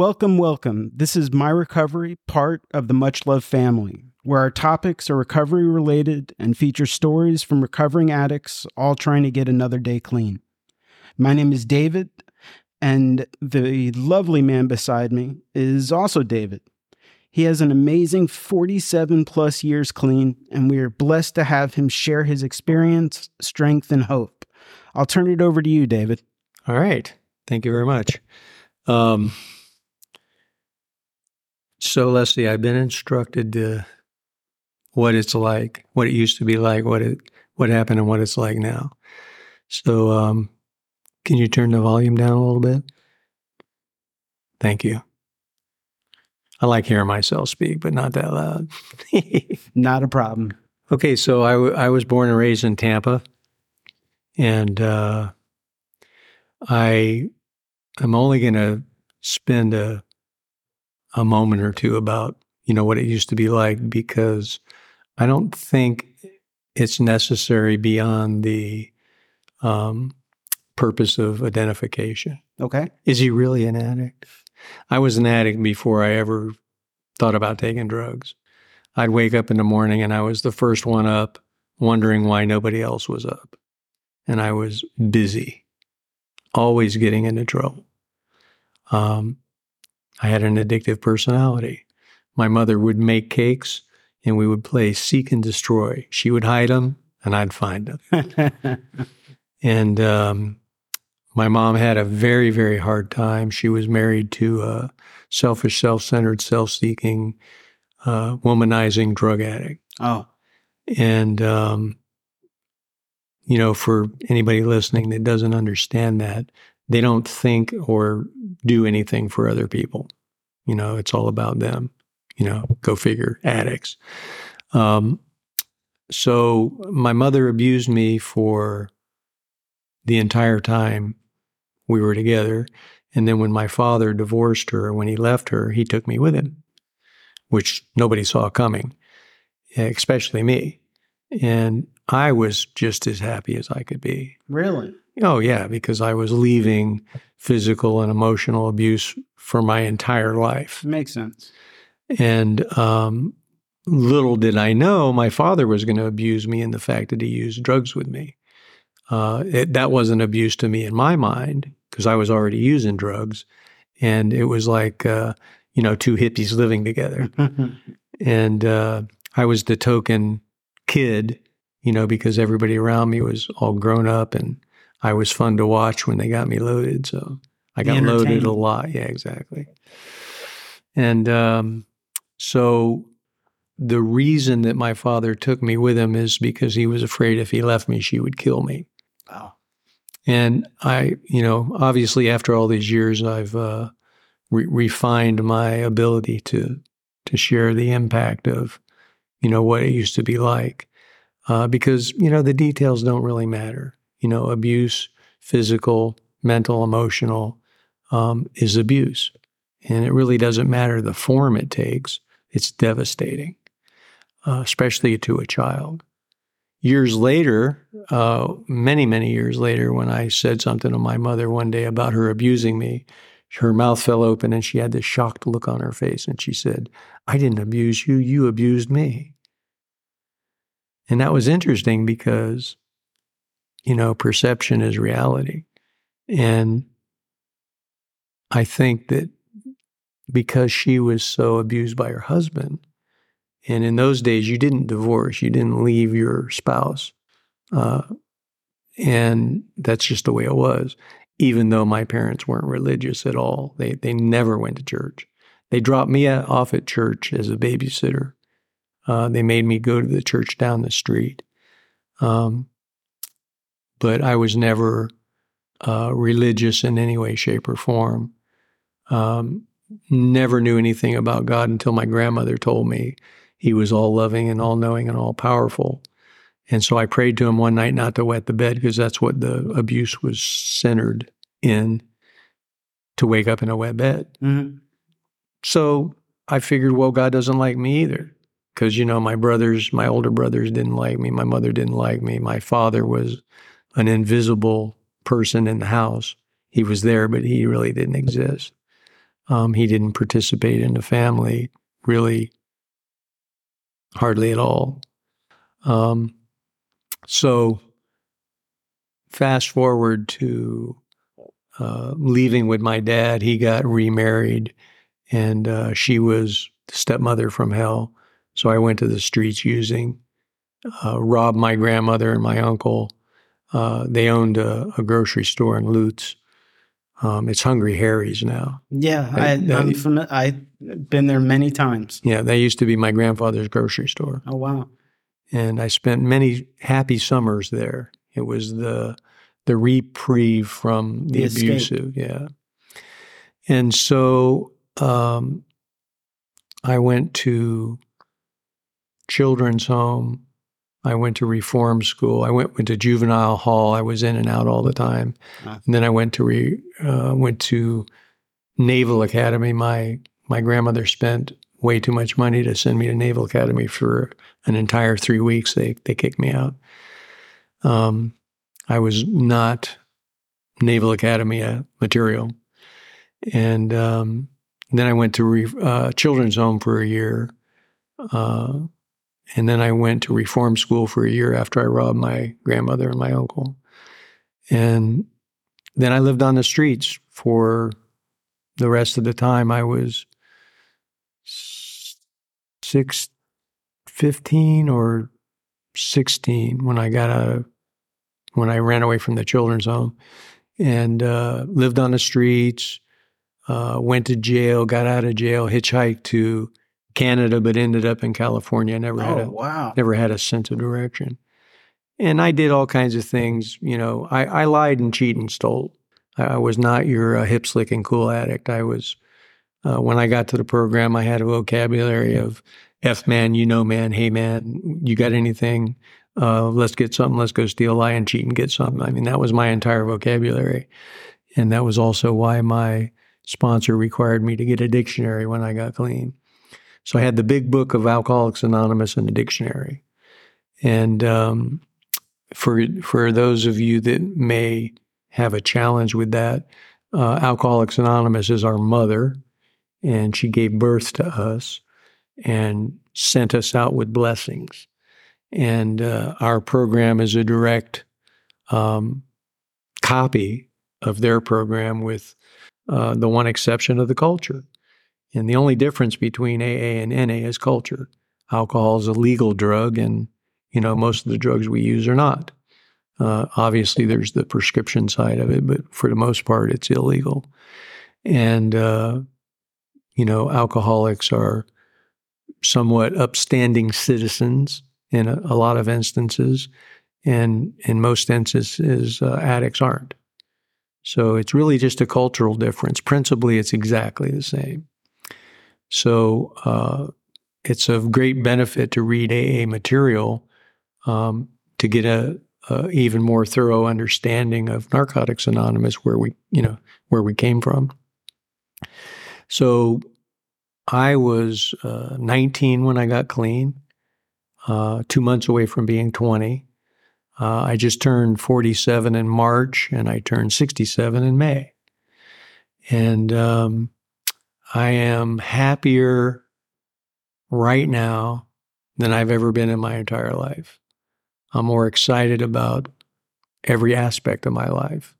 Welcome, welcome. This is My Recovery, part of the Much Love family, where our topics are recovery related and feature stories from recovering addicts all trying to get another day clean. My name is David, and the lovely man beside me is also David. He has an amazing 47 plus years clean, and we are blessed to have him share his experience, strength, and hope. I'll turn it over to you, David. All right. Thank you very much. Um, so, Leslie, I've been instructed to what it's like, what it used to be like, what it what happened, and what it's like now. So, um, can you turn the volume down a little bit? Thank you. I like hearing myself speak, but not that loud. not a problem. Okay, so I, w- I was born and raised in Tampa, and uh, I am only going to spend a a moment or two about you know what it used to be like because I don't think it's necessary beyond the um, purpose of identification. Okay, is he really an addict? I was an addict before I ever thought about taking drugs. I'd wake up in the morning and I was the first one up, wondering why nobody else was up. And I was busy, always getting into trouble. Um, I had an addictive personality. My mother would make cakes and we would play seek and destroy. She would hide them and I'd find them. and um, my mom had a very, very hard time. She was married to a selfish, self centered, self seeking, uh, womanizing drug addict. Oh. And, um, you know, for anybody listening that doesn't understand that, they don't think or do anything for other people. You know, it's all about them. You know, go figure, addicts. Um, so my mother abused me for the entire time we were together. And then when my father divorced her, when he left her, he took me with him, which nobody saw coming, especially me. And I was just as happy as I could be. Really? Oh, yeah, because I was leaving physical and emotional abuse for my entire life. Makes sense. And um, little did I know my father was going to abuse me in the fact that he used drugs with me. Uh, it, that wasn't abuse to me in my mind because I was already using drugs. And it was like, uh, you know, two hippies living together. and uh, I was the token kid, you know, because everybody around me was all grown up and I was fun to watch when they got me loaded. So I got loaded a lot. Yeah, exactly. And um, so the reason that my father took me with him is because he was afraid if he left me, she would kill me. Wow. And I, you know, obviously after all these years, I've uh, re- refined my ability to to share the impact of, you know, what it used to be like, uh, because you know the details don't really matter. You know, abuse, physical, mental, emotional, um, is abuse, and it really doesn't matter the form it takes. It's devastating, uh, especially to a child years later, uh, many, many years later, when I said something to my mother one day about her abusing me, her mouth fell open and she had this shocked look on her face. And she said, I didn't abuse you, you abused me. And that was interesting because, you know, perception is reality. And I think that because she was so abused by her husband, and in those days, you didn't divorce, you didn't leave your spouse. Uh, and that's just the way it was, even though my parents weren't religious at all. They, they never went to church. They dropped me off at church as a babysitter. Uh, they made me go to the church down the street. Um, but I was never uh, religious in any way, shape, or form. Um, never knew anything about God until my grandmother told me he was all loving and all knowing and all powerful. And so I prayed to him one night not to wet the bed because that's what the abuse was centered in to wake up in a wet bed. Mm-hmm. So I figured, well, God doesn't like me either. Because, you know, my brothers, my older brothers didn't like me. My mother didn't like me. My father was an invisible person in the house. He was there, but he really didn't exist. Um, he didn't participate in the family really hardly at all. Um, so, fast forward to uh, leaving with my dad, he got remarried, and uh, she was the stepmother from hell. So I went to the streets using, uh, robbed my grandmother and my uncle. Uh, they owned a, a, grocery store in Lutz. Um, it's Hungry Harry's now. Yeah, I, am familiar. I've been there many times. Yeah, that used to be my grandfather's grocery store. Oh wow! And I spent many happy summers there. It was the the reprieve from the, the abusive, yeah. And so um, I went to children's home. I went to reform school. I went, went to juvenile hall. I was in and out all the time. And then I went to re, uh, went to Naval Academy. My my grandmother spent way too much money to send me to Naval Academy for an entire three weeks. They they kicked me out. Um, I was not Naval Academy uh, material, and um, then I went to re, uh, children's home for a year. Uh, and then I went to reform school for a year after I robbed my grandmother and my uncle. And then I lived on the streets for the rest of the time. I was six, 15 or 16 when I got of, when I ran away from the children's home and uh, lived on the streets, uh, went to jail, got out of jail, hitchhiked to Canada, but ended up in California. Never had oh, a wow. never had a sense of direction. And I did all kinds of things. You know, I, I lied and cheated and stole. I, I was not your uh, hip slick and cool addict. I was. Uh, when I got to the program, I had a vocabulary of "f man," "you know, man," "hey man," "you got anything?" Uh, let's get something. Let's go steal, lie, and cheat and get something. I mean, that was my entire vocabulary, and that was also why my sponsor required me to get a dictionary when I got clean. So I had the big book of Alcoholics Anonymous and the dictionary. And um, for for those of you that may have a challenge with that, uh, Alcoholics Anonymous is our mother, and she gave birth to us and sent us out with blessings. And uh, our program is a direct um, copy of their program, with uh, the one exception of the culture. And the only difference between AA and NA is culture. Alcohol is a legal drug, and you know most of the drugs we use are not. Uh, obviously, there's the prescription side of it, but for the most part, it's illegal. And uh, you know, alcoholics are somewhat upstanding citizens in a, a lot of instances, and in most instances, uh, addicts aren't. So it's really just a cultural difference. Principally, it's exactly the same. So uh, it's of great benefit to read AA material um, to get a, a, even more thorough understanding of Narcotics Anonymous, where we you know where we came from. So I was uh, 19 when I got clean, uh, two months away from being 20. Uh, I just turned 47 in March, and I turned 67 in May. And um, I am happier right now than I've ever been in my entire life. I'm more excited about every aspect of my life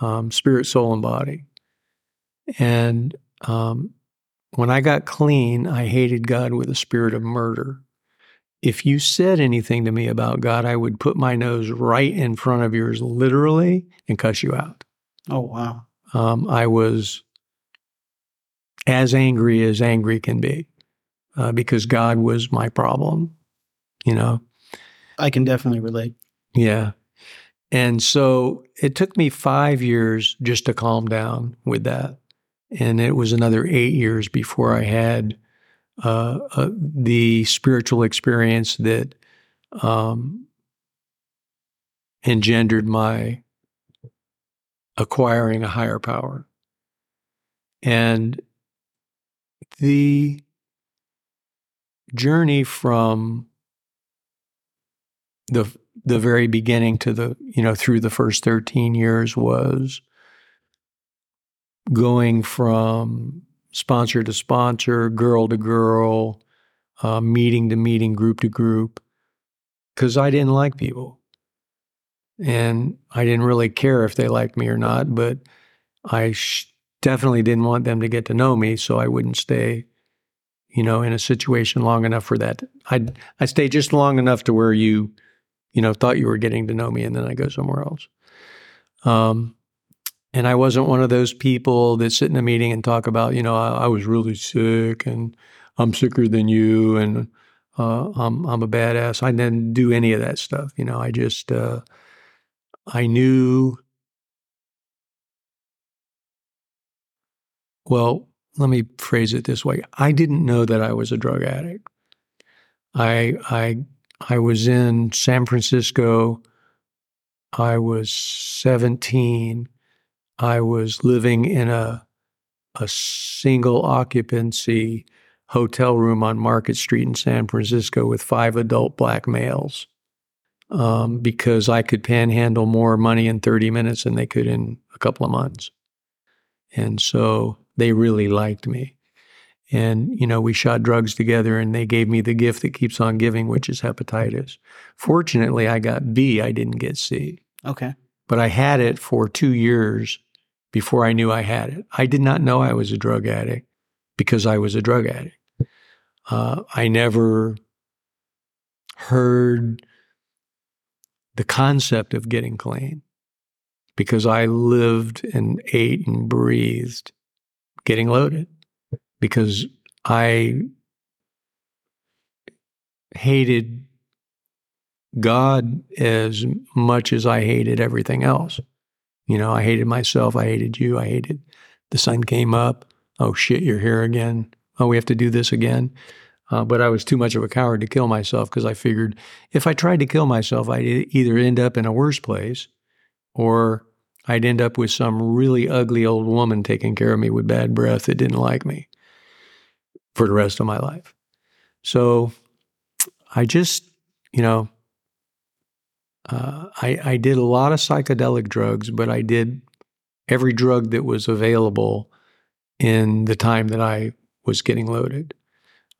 um, spirit, soul, and body. And um, when I got clean, I hated God with a spirit of murder. If you said anything to me about God, I would put my nose right in front of yours, literally, and cuss you out. Oh, wow. Um, I was as angry as angry can be uh, because God was my problem, you know. I can definitely relate. Yeah. And so it took me five years just to calm down with that. And it was another eight years before I had uh, uh, the spiritual experience that um, engendered my acquiring a higher power. And the journey from the the very beginning to the you know through the first 13 years was going from sponsor to sponsor, girl to girl, uh, meeting to meeting, group to group, because I didn't like people. And I didn't really care if they liked me or not, but I sh- definitely didn't want them to get to know me, so I wouldn't stay, you know, in a situation long enough for that. I'd I stay just long enough to where you, you know, thought you were getting to know me, and then I go somewhere else. Um, and I wasn't one of those people that sit in a meeting and talk about, you know, I, I was really sick and I'm sicker than you and uh, I'm I'm a badass. I didn't do any of that stuff. You know, I just uh, I knew. Well, let me phrase it this way: I didn't know that I was a drug addict. I I I was in San Francisco. I was seventeen I was living in a a single occupancy hotel room on Market Street in San Francisco with five adult black males um, because I could panhandle more money in 30 minutes than they could in a couple of months. And so they really liked me. And, you know, we shot drugs together and they gave me the gift that keeps on giving, which is hepatitis. Fortunately, I got B, I didn't get C. Okay. But I had it for two years before I knew I had it. I did not know I was a drug addict because I was a drug addict. Uh, I never heard the concept of getting clean because I lived and ate and breathed getting loaded because I hated God as much as I hated everything else. You know, I hated myself. I hated you. I hated the sun came up. Oh shit, you're here again. Oh, we have to do this again. Uh, but I was too much of a coward to kill myself because I figured if I tried to kill myself, I'd either end up in a worse place or I'd end up with some really ugly old woman taking care of me with bad breath that didn't like me for the rest of my life. So I just, you know, uh, I, I did a lot of psychedelic drugs, but I did every drug that was available in the time that I was getting loaded.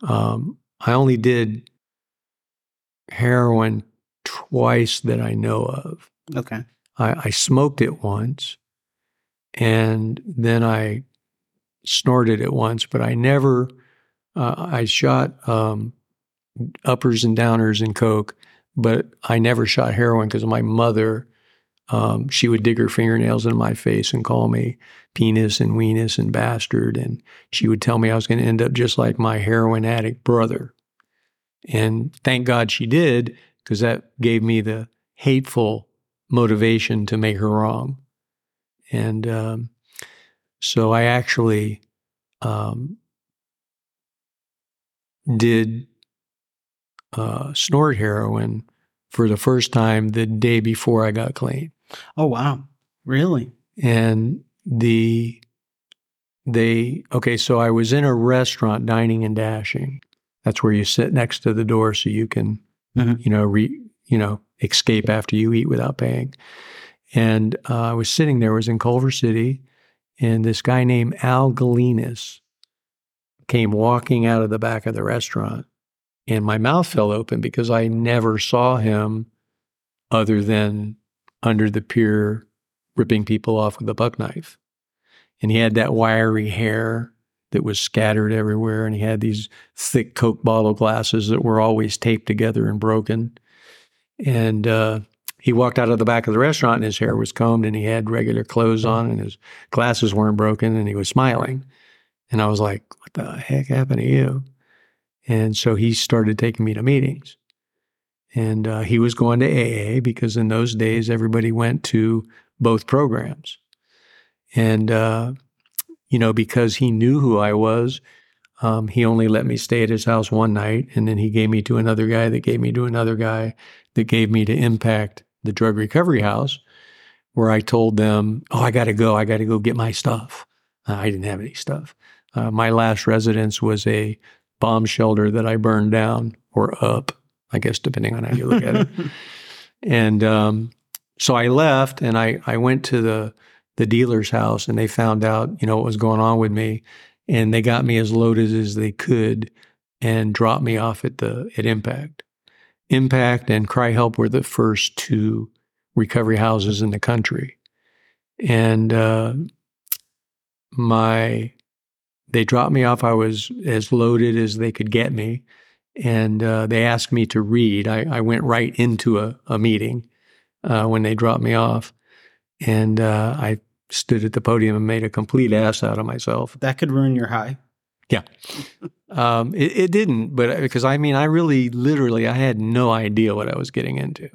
Um, I only did heroin twice that I know of. Okay. I, I smoked it once and then I snorted it once, but I never, uh, I shot um, uppers and downers in Coke but I never shot heroin because my mother, um, she would dig her fingernails in my face and call me penis and weenus and bastard. And she would tell me I was going to end up just like my heroin addict brother. And thank God she did, because that gave me the hateful motivation to make her wrong. And um, so I actually um, did uh, snort heroin for the first time the day before I got clean. Oh wow. Really? And the they okay, so I was in a restaurant dining and dashing. That's where you sit next to the door so you can mm-hmm. you know re, you know escape after you eat without paying. And uh, I was sitting there, was in Culver City, and this guy named Al Galinas came walking out of the back of the restaurant and my mouth fell open because I never saw him other than under the pier ripping people off with a buck knife. And he had that wiry hair that was scattered everywhere. And he had these thick Coke bottle glasses that were always taped together and broken. And uh, he walked out of the back of the restaurant and his hair was combed and he had regular clothes on and his glasses weren't broken and he was smiling. And I was like, what the heck happened to you? And so he started taking me to meetings. And uh, he was going to AA because in those days, everybody went to both programs. And, uh, you know, because he knew who I was, um, he only let me stay at his house one night. And then he gave me to another guy that gave me to another guy that gave me to Impact, the drug recovery house, where I told them, Oh, I got to go. I got to go get my stuff. Uh, I didn't have any stuff. Uh, my last residence was a bomb shelter that I burned down or up, I guess, depending on how you look at it. And um, so I left and I, I went to the, the dealer's house and they found out, you know, what was going on with me. and they got me as loaded as they could and dropped me off at the at Impact. Impact and CRI-Help were the first two recovery houses in the country, and uh, my they dropped me off. I was as loaded as they could get me, and uh, they asked me to read. I, I went right into a, a meeting uh, when they dropped me off, and uh, I stood at the podium and made a complete ass out of myself. That could ruin your high. Yeah. Um, it, it, didn't, but because I mean, I really, literally, I had no idea what I was getting into.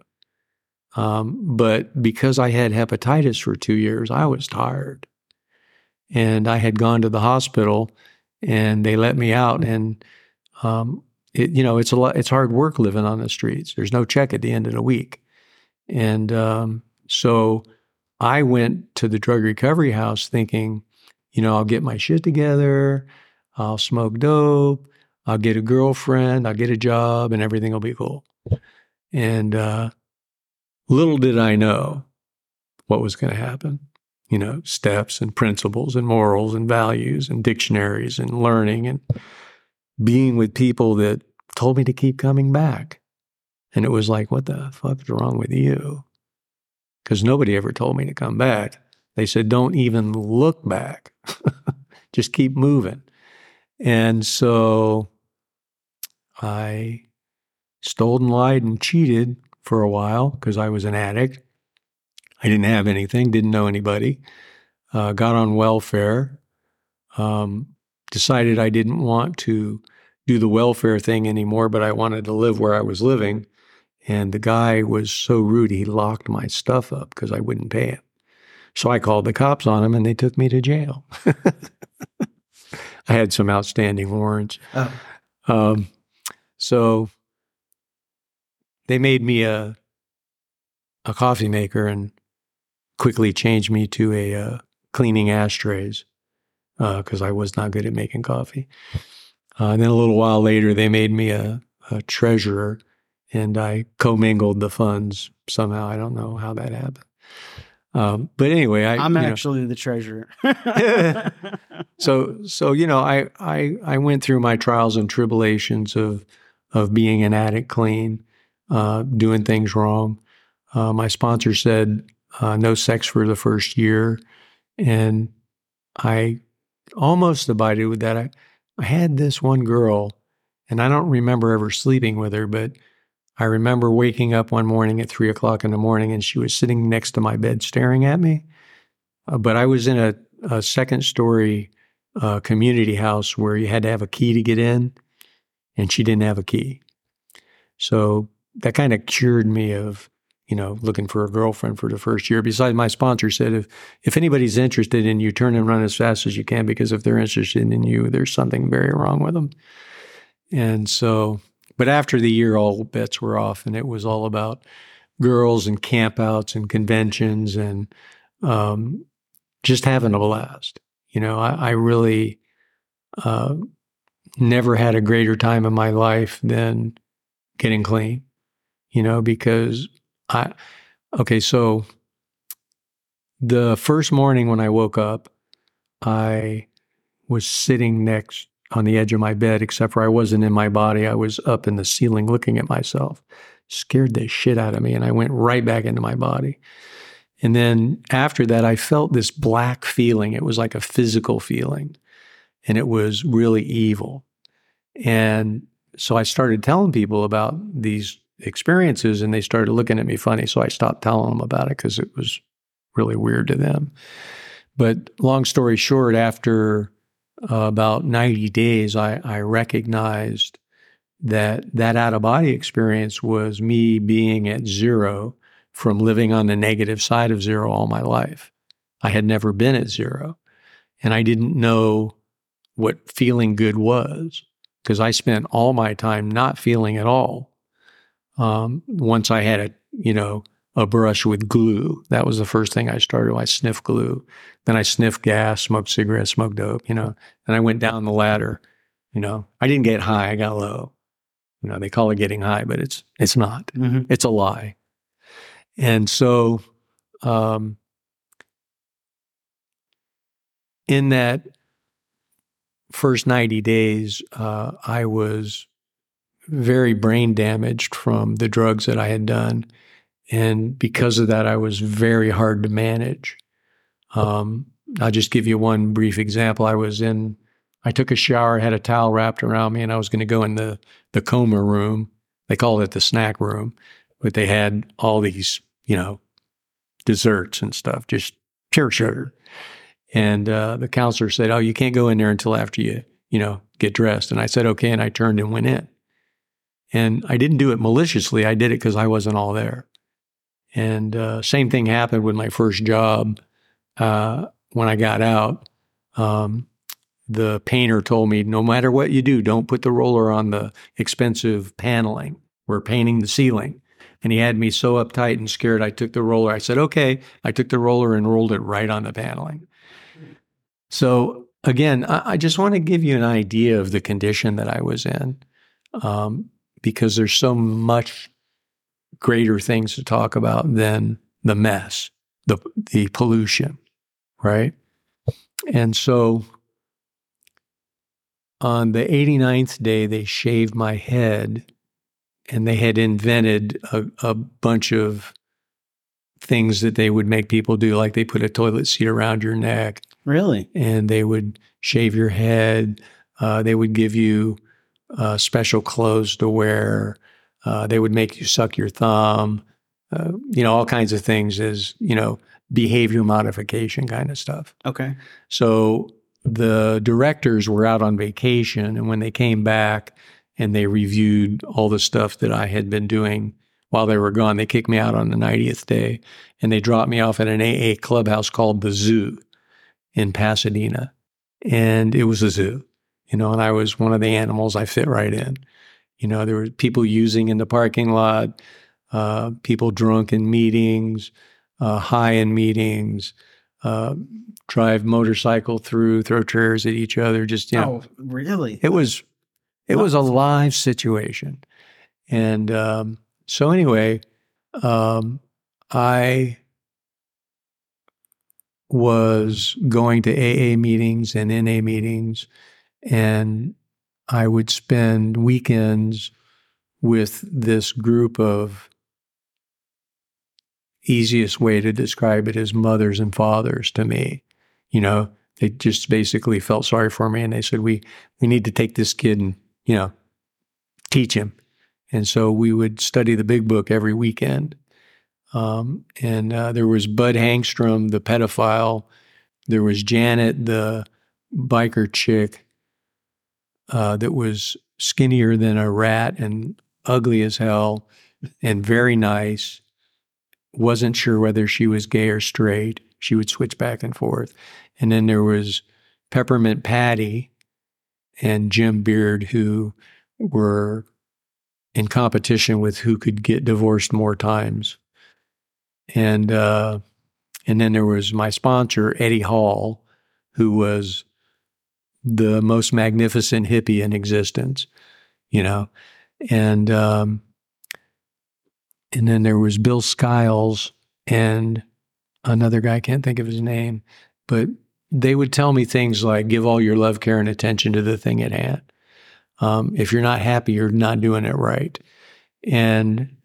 Um, but because I had hepatitis for two years, I was tired. And I had gone to the hospital and they let me out. And, um, it, you know, it's a lot, it's hard work living on the streets. There's no check at the end of the week. And um, so I went to the drug recovery house thinking, you know, I'll get my shit together. I'll smoke dope. I'll get a girlfriend. I'll get a job and everything will be cool. And uh, little did I know what was going to happen. You know, steps and principles and morals and values and dictionaries and learning and being with people that told me to keep coming back. And it was like, what the fuck is wrong with you? Because nobody ever told me to come back. They said, don't even look back, just keep moving. And so I stole and lied and cheated for a while because I was an addict. I didn't have anything, didn't know anybody. Uh, got on welfare. Um, decided I didn't want to do the welfare thing anymore, but I wanted to live where I was living. And the guy was so rude, he locked my stuff up because I wouldn't pay him. So I called the cops on him and they took me to jail. I had some outstanding warrants. Oh. Um, so they made me a a coffee maker and quickly changed me to a uh, cleaning ashtrays because uh, I was not good at making coffee. Uh, and then a little while later, they made me a, a treasurer, and I commingled the funds somehow. I don't know how that happened. Um, but anyway, I, am actually know, the treasurer. so, so you know, I, I I went through my trials and tribulations of of being an addict, clean, uh, doing things wrong. Uh, my sponsor said uh, no sex for the first year, and I almost abided with that. I I had this one girl, and I don't remember ever sleeping with her, but I remember waking up one morning at three o'clock in the morning and she was sitting next to my bed staring at me. Uh, but I was in a, a second story uh, community house where you had to have a key to get in, and she didn't have a key. So that kind of cured me of, you know, looking for a girlfriend for the first year. Besides, my sponsor said if if anybody's interested in you, turn and run as fast as you can because if they're interested in you, there's something very wrong with them. And so but after the year, all bets were off, and it was all about girls and campouts and conventions and um, just having a blast. You know, I, I really uh, never had a greater time in my life than getting clean. You know, because I, okay, so the first morning when I woke up, I was sitting next on the edge of my bed, except for I wasn't in my body. I was up in the ceiling looking at myself. Scared the shit out of me. And I went right back into my body. And then after that, I felt this black feeling. It was like a physical feeling, and it was really evil. And so I started telling people about these experiences, and they started looking at me funny. So I stopped telling them about it because it was really weird to them. But long story short, after about 90 days, I, I recognized that that out of body experience was me being at zero from living on the negative side of zero all my life. I had never been at zero. And I didn't know what feeling good was because I spent all my time not feeling at all. Um, once I had a, you know, a brush with glue. That was the first thing I started. I sniffed glue. Then I sniffed gas, smoked cigarettes, smoked dope, you know. And I went down the ladder. You know, I didn't get high, I got low. You know, they call it getting high, but it's it's not. Mm-hmm. It's a lie. And so um, in that first 90 days, uh, I was very brain damaged from the drugs that I had done. And because of that, I was very hard to manage. Um, I'll just give you one brief example. I was in, I took a shower, had a towel wrapped around me, and I was going to go in the, the coma room. They called it the snack room, but they had all these, you know, desserts and stuff, just pure sugar. And uh, the counselor said, "Oh, you can't go in there until after you, you know, get dressed." And I said, "Okay," and I turned and went in. And I didn't do it maliciously. I did it because I wasn't all there. And uh, same thing happened with my first job. Uh, when I got out, um, the painter told me, no matter what you do, don't put the roller on the expensive paneling. We're painting the ceiling. And he had me so uptight and scared, I took the roller. I said, okay. I took the roller and rolled it right on the paneling. So, again, I, I just want to give you an idea of the condition that I was in um, because there's so much greater things to talk about than the mess, the, the pollution right? And so on the 89th day, they shaved my head and they had invented a, a, bunch of things that they would make people do, like they put a toilet seat around your neck. Really? And they would shave your head. Uh, they would give you uh, special clothes to wear. Uh, they would make you suck your thumb. Uh, you know, all kinds of things as, you know, behavior modification kind of stuff. Okay. So the directors were out on vacation, and when they came back and they reviewed all the stuff that I had been doing while they were gone, they kicked me out on the 90th day and they dropped me off at an AA clubhouse called the Zoo in Pasadena. And it was a zoo, you know, and I was one of the animals I fit right in. You know, there were people using in the parking lot, uh, people drunk in meetings, uh, high in meetings, uh, drive motorcycle through, throw chairs at each other. Just you know, oh, really? It was it was a live situation, and um, so anyway, um, I was going to AA meetings and NA meetings, and I would spend weekends with this group of easiest way to describe it is mothers and fathers to me. You know, they just basically felt sorry for me and they said, we, we need to take this kid and, you know, teach him. And so we would study the big book every weekend. Um, and uh, there was Bud Hangstrom, the pedophile. There was Janet, the biker chick uh, that was skinnier than a rat and ugly as hell and very nice wasn't sure whether she was gay or straight. She would switch back and forth. And then there was Peppermint Patty and Jim Beard, who were in competition with who could get divorced more times. And uh, and then there was my sponsor, Eddie Hall, who was the most magnificent hippie in existence, you know. And um, and then there was Bill Skiles and another guy, I can't think of his name, but they would tell me things like give all your love, care, and attention to the thing at hand. Um, if you're not happy, you're not doing it right. And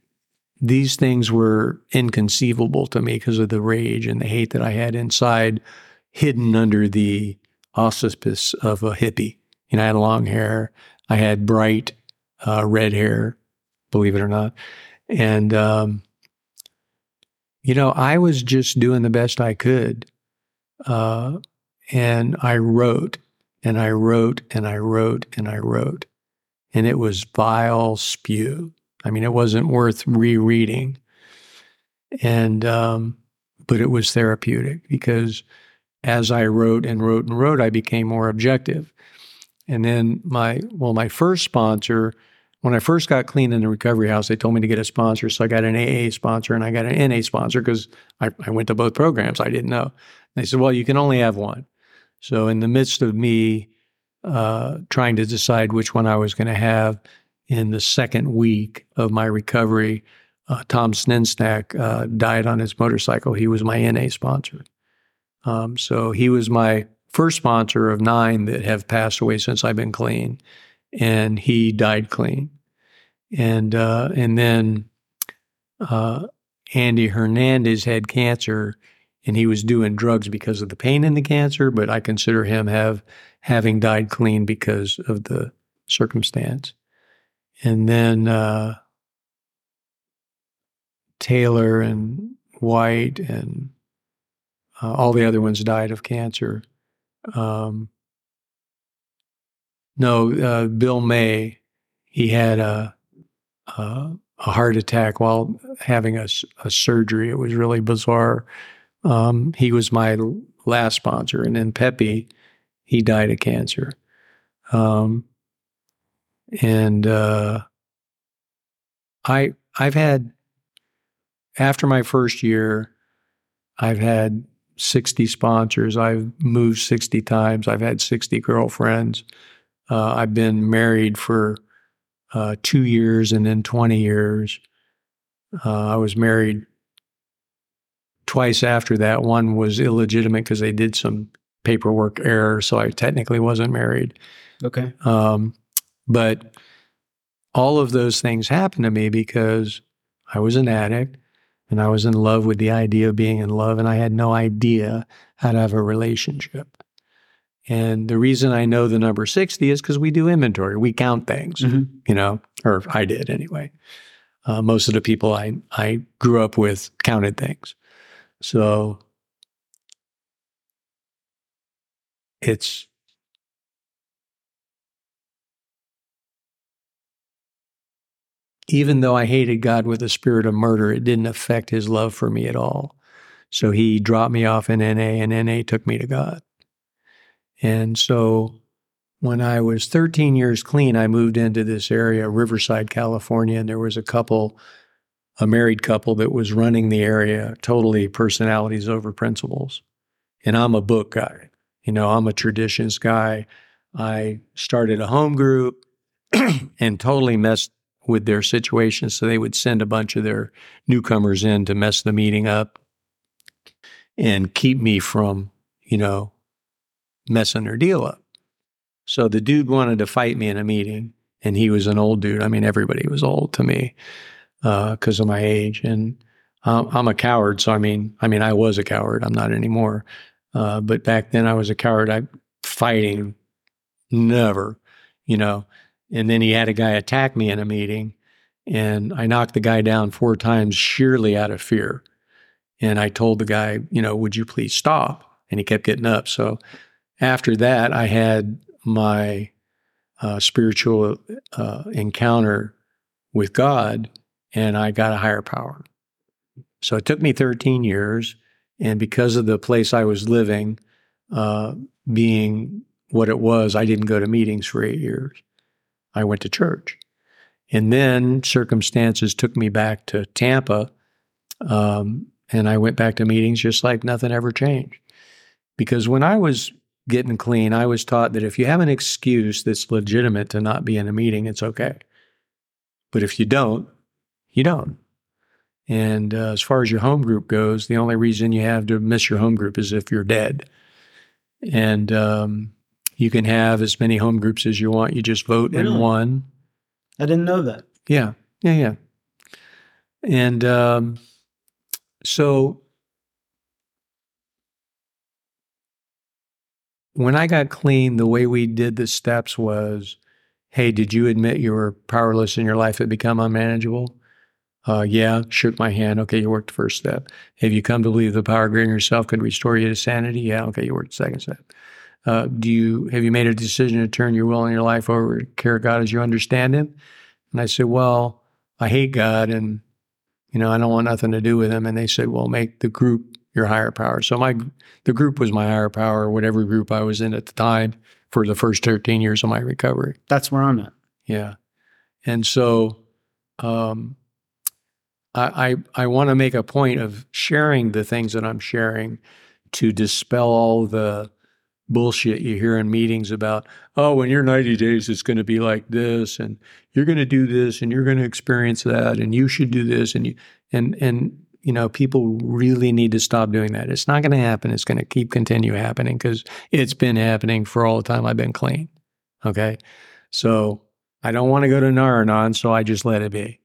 these things were inconceivable to me because of the rage and the hate that I had inside, hidden under the auspice of a hippie. You know, I had long hair, I had bright uh, red hair, believe it or not. And, um, you know, I was just doing the best I could. Uh, and I wrote and I wrote and I wrote and I wrote. And it was vile spew. I mean, it wasn't worth rereading. And, um, but it was therapeutic because as I wrote and wrote and wrote, I became more objective. And then my, well, my first sponsor when I first got clean in the recovery house, they told me to get a sponsor. So I got an AA sponsor and I got an NA sponsor because I, I, went to both programs. I didn't know. They said, well, you can only have one. So in the midst of me uh, trying to decide which one I was going to have in the second week of my recovery, uh, Tom Sninsnack uh, died on his motorcycle. He was my NA sponsor. Um, so he was my first sponsor of nine that have passed away since I've been clean, and he died clean, and uh, and then uh, Andy Hernandez had cancer, and he was doing drugs because of the pain in the cancer, but I consider him have having died clean because of the circumstance, and then uh, Taylor and White and uh, all the other ones died of cancer. Um, no, uh, Bill May, he had a, a, a heart attack while having a, a, surgery. It was really bizarre. Um, he was my last sponsor, and then Pepe, he died of cancer. Um, and uh, I I've had after my first year, I've had 60 sponsors. I've moved 60 times. I've had 60 girlfriends. Uh, I've been married for uh, two years and then 20 years. Uh, I was married twice after that. One was illegitimate because they did some paperwork error, so I technically wasn't married. Okay. Um, but all of those things happened to me because I was an addict. And I was in love with the idea of being in love, and I had no idea how to have a relationship. And the reason I know the number 60 is because we do inventory. We count things, mm-hmm. you know, or I did anyway. Uh, most of the people I, I grew up with counted things. So it's even though I hated God with a spirit of murder, it didn't affect his love for me at all. So he dropped me off in NA, and NA took me to God. And so when I was 13 years clean, I moved into this area, Riverside, California, and there was a couple, a married couple that was running the area, totally personalities over principles. And I'm a book guy. You know, I'm a traditions guy. I started a home group and totally messed with their situation. So they would send a bunch of their newcomers in to mess the meeting up and keep me from, you know, messing their deal up. So the dude wanted to fight me in a meeting, and he was an old dude. I mean, everybody was old to me because uh, of my age, and um, I'm a coward. So I mean, I mean, I was a coward. I'm not anymore. Uh, but back then, I was a coward. I fighting never, you know. And then he had a guy attack me in a meeting, and I knocked the guy down four times sheerly out of fear. And I told the guy, you know, would you please stop? And he kept getting up. So after that, I had my uh, spiritual uh, encounter with God, and I got a higher power. So it took me 13 years. And because of the place I was living uh, being what it was, I didn't go to meetings for eight years. I went to church. And then circumstances took me back to Tampa. Um, and I went back to meetings just like nothing ever changed. Because when I was getting clean, I was taught that if you have an excuse that's legitimate to not be in a meeting, it's okay. But if you don't, you don't. And uh, as far as your home group goes, the only reason you have to miss your home group is if you're dead. And um, you can have as many home groups as you want. You just vote really? in one. I didn't know that. Yeah, yeah, yeah. And um, so when I got clean, the way we did the steps was hey, did you admit you were powerless in your life had become unmanageable? Uh, yeah, shook my hand. Okay, you worked the first step. Have you come to believe the power greater than yourself could restore you to sanity? Yeah, okay, you worked the second step. Uh, do you have you made a decision to turn your will and your life over to care of God as you understand Him? And I said, well, I hate God, and you know I don't want nothing to do with Him. And they said, well, make the group your higher power. So my the group was my higher power, whatever group I was in at the time for the first 13 years of my recovery. That's where I'm at. Yeah, and so um, I I, I want to make a point of sharing the things that I'm sharing to dispel all the bullshit you hear in meetings about, oh, when you're 90 days, it's going to be like this, and you're going to do this, and you're going to experience that, and you should do this, and you, and and you know, people really need to stop doing that. It's not going to happen. It's going to keep continue happening because it's been happening for all the time I've been clean. Okay. So I don't want to go to Nar-Anon, so I just let it be.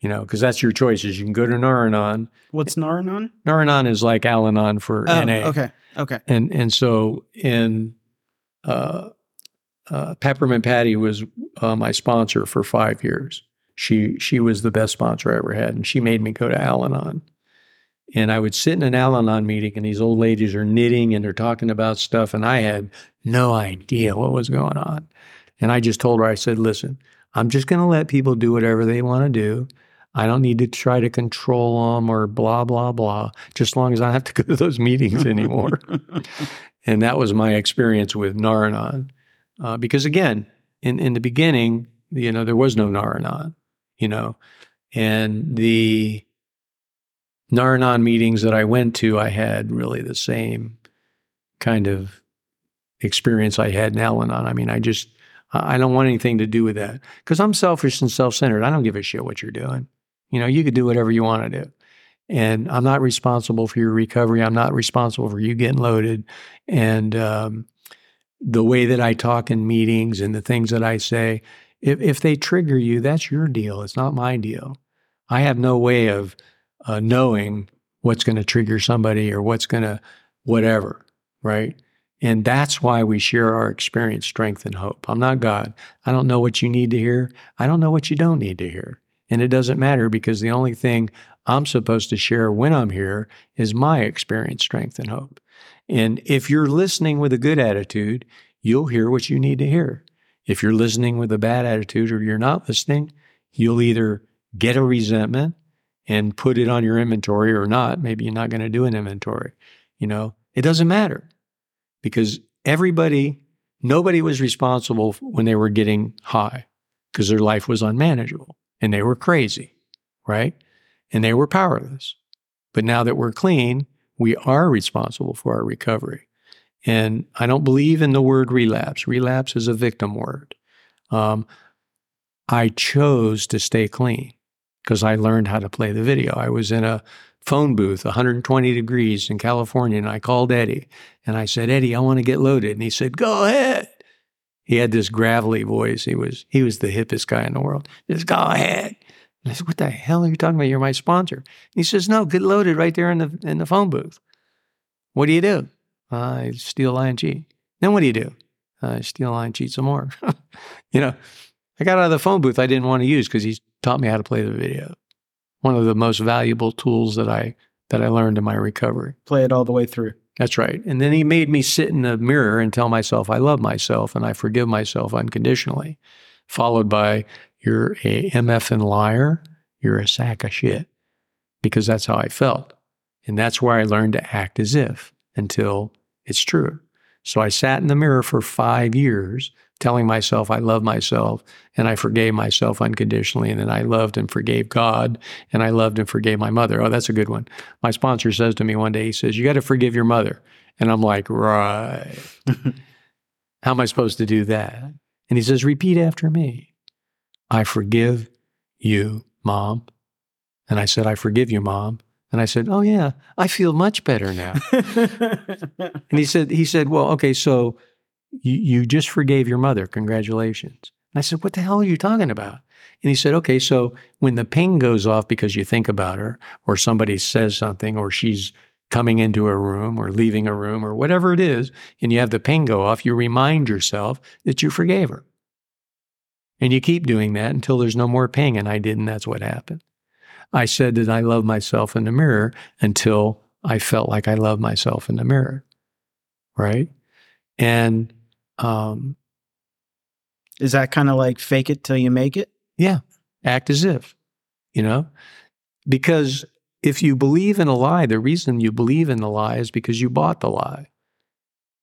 You know, because that's your choices. You can go to Nar-Anon. What's Nar-Anon? Nar-Anon is like Al-Anon for Oh, NA. okay. Okay. And and so in uh, uh, Peppermint Patty was uh, my sponsor for five years. She she was the best sponsor I ever had, and she made me go to Al-Anon. And I would sit in an Al-Anon meeting, and these old ladies are knitting and they're talking about stuff, and I had no idea what was going on. And I just told her, I said, "Listen, I'm just going to let people do whatever they want to do. I don't need to try to control them or blah blah blah. Just as long as I don't have to go to those meetings anymore." and that was my experience with Nar-Anon. Uh, because again, in, in the beginning, you know, there was no Nar-Anon, you know, and the Nar-Anon meetings that I went to, I had really the same kind of experience I had in Al-Anon. I mean, I just, I don't want anything to do with that because I'm selfish and self-centered. I don't give a shit what you're doing. You know, you could do whatever you want to do. And I'm not responsible for your recovery. I'm not responsible for you getting loaded. And um, the way that I talk in meetings and the things that I say, if, if they trigger you, that's your deal. It's not my deal. I have no way of uh, knowing what's going to trigger somebody or what's going to whatever, right? And that's why we share our experience, strength, and hope. I'm not God. I don't know what you need to hear. I don't know what you don't need to hear. And it doesn't matter because the only thing I'm supposed to share when I'm here is my experience, strength, and hope. And if you're listening with a good attitude, you'll hear what you need to hear. If you're listening with a bad attitude or you're not listening, you'll either get a resentment and put it on your inventory or not. Maybe you're not going to do an inventory. You know, it doesn't matter because everybody, nobody was responsible when they were getting high because their life was unmanageable and they were crazy, right? And they were powerless. But now that we're clean, we are responsible for our recovery. And I don't believe in the word relapse. Relapse is a victim word. Um, I chose to stay clean because I learned how to play the video. I was in a phone booth, 120 degrees in California, and I called Eddie and I said, Eddie, I want to get loaded. And he said, Go ahead. He had this gravelly voice. He was he was the hippest guy in the world. Just go ahead. And I said, What the hell are you talking about? You're my sponsor. And he says, No, get loaded right there in the in the phone booth. What do you do? I steal, lie, and cheat. Then what do you do? I steal, lie, and cheat some more. you know, I got out of the phone booth I didn't want to use because he taught me how to play the video. One of the most valuable tools that I that I learned in my recovery. Play it all the way through. That's right. And then he made me sit in the mirror and tell myself I love myself and I forgive myself unconditionally, followed by you're a MF and liar, you're a sack of shit, because that's how I felt. And that's where I learned to act as if until it's true. So I sat in the mirror for five years telling myself I love myself and I forgave myself unconditionally. And then I loved and forgave God and I loved and forgave my mother. Oh, that's a good one. My sponsor says to me one day, he says, You got to forgive your mother. And I'm like, Right. How am I supposed to do that? And he says, Repeat after me. I forgive you, mom. And I said, I forgive you, mom. And I said, Oh yeah, I feel much better now. and he said, he said, Well, okay, so you, just forgave your mother. Congratulations. And I said, What the hell are you talking about? And he said, Okay, so when the ping goes off because you think about her, or somebody says something, or she's coming into a room or leaving a room, or whatever it is, and you have the ping go off, you remind yourself that you forgave her. And you keep doing that until there's no more ping. And I did, and that's what happened. I said that I love myself in the mirror until I felt like I loved myself in the mirror. Right. And um, Is that kind of like fake it till you make it? yeah, act as if, you know, because if you believe in a lie, the reason you believe in the lie is because you bought the lie.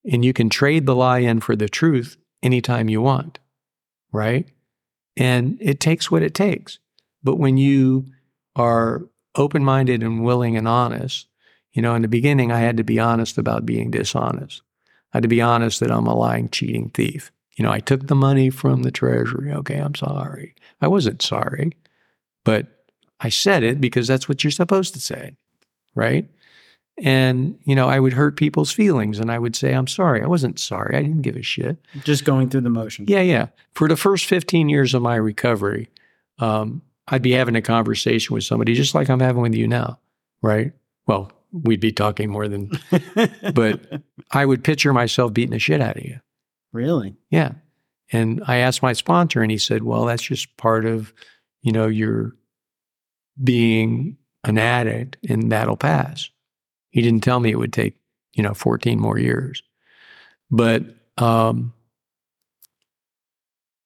And you can trade the lie in for the truth anytime you want. Right. And it takes what it takes. But when you are open minded and willing and honest, you know, in the beginning, I had to be honest about being dishonest. I had to be honest that I'm a lying, cheating thief. You know, I took the money from the treasury. Okay, I'm sorry. I wasn't sorry, but I said it because that's what you're supposed to say, right? And, you know, I would hurt people's feelings and I would say, I'm sorry. I wasn't sorry. I didn't give a shit. Just going through the motions. Yeah, yeah. For the first 15 years of my recovery, um, I'd be having a conversation with somebody just like I'm having with you now, right? Well, we'd be talking more than, but I would picture myself beating the shit out of you. Really? Yeah. And I asked my sponsor, and he said, Well, that's just part of, you know, your being an addict, and that'll pass. He didn't tell me it would take, you know, 14 more years. But um,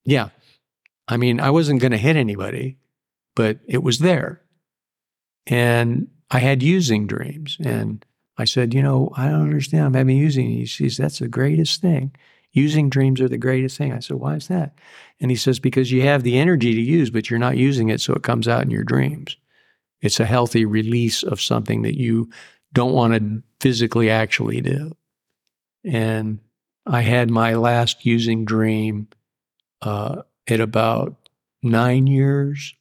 yeah, I mean, I wasn't going to hit anybody, but it was there. And I had using dreams. And I said, You know, I don't understand. I'm having using. He says, That's the greatest thing. Using dreams are the greatest thing. I said, Why is that? And he says, Because you have the energy to use, but you're not using it, so it comes out in your dreams. It's a healthy release of something that you don't want to physically actually do. And I had my last using dream uh, at about nine years.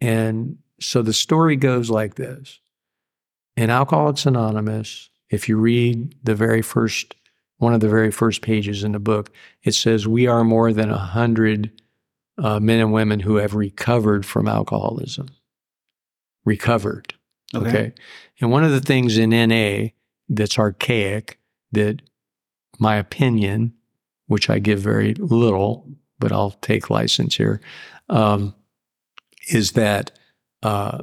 And so the story goes like this In Alcoholics Anonymous, if you read the very first one of the very first pages in the book, it says, We are more than a hundred uh, men and women who have recovered from alcoholism. Recovered. Okay. okay. And one of the things in NA that's archaic, that my opinion, which I give very little, but I'll take license here, um, is that uh,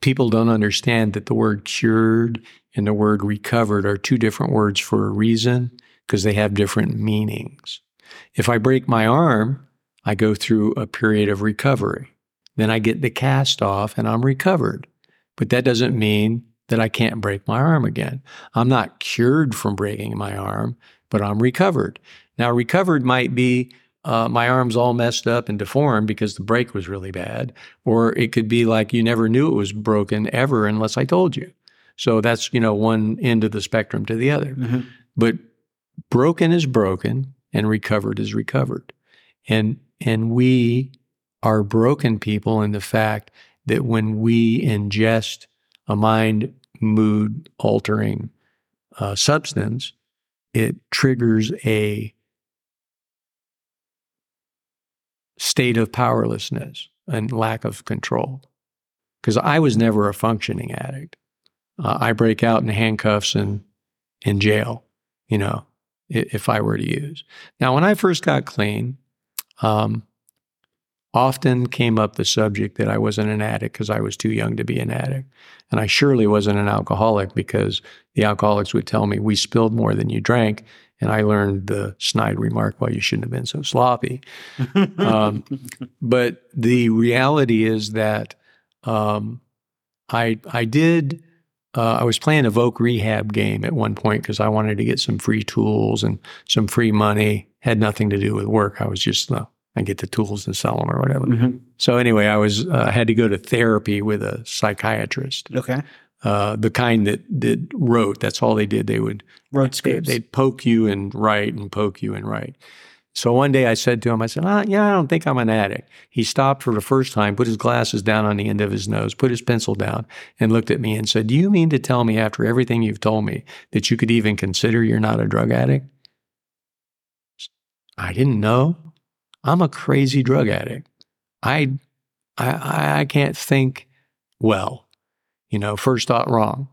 people don't understand that the word cured and the word recovered are two different words for a reason because they have different meanings. If I break my arm, I go through a period of recovery. Then I get the cast off and I'm recovered. But that doesn't mean that I can't break my arm again. I'm not cured from breaking my arm, but I'm recovered. Now, recovered might be uh, my arm's all messed up and deformed because the break was really bad. Or it could be like you never knew it was broken ever unless I told you. So that's, you know, one end of the spectrum to the other. Mm-hmm. But broken is broken and recovered is recovered. And and we are broken people in the fact that when we ingest a mind mood altering uh, substance, it triggers a state of powerlessness and lack of control. Because I was never a functioning addict. Uh, I break out in handcuffs and in jail, you know, if I were to use. Now, when I first got clean, um, often came up the subject that I wasn't an addict because I was too young to be an addict. And I surely wasn't an alcoholic because the alcoholics would tell me, we spilled more than you drank. And I learned the snide remark, well, you shouldn't have been so sloppy. um, but the reality is that um, I, I did, uh, I was playing a Voc rehab game at one point because I wanted to get some free tools and some free money. Had nothing to do with work. I was just, uh, I get the tools and sell them or whatever. Mm-hmm. So anyway, I was uh, had to go to therapy with a psychiatrist. Okay. Uh, the kind that that wrote. That's all they did. They would wrote scripts. They, would poke you and write and poke you and write. So one day I said to him, I said, ah, "Yeah, I don't think I'm an addict." He stopped for the first time, put his glasses down on the end of his nose, put his pencil down, and looked at me and said, "Do you mean to tell me after everything you've told me that you could even consider you're not a drug addict?" I didn't know. I'm a crazy drug addict. I, I, I can't think well. You know, first thought wrong,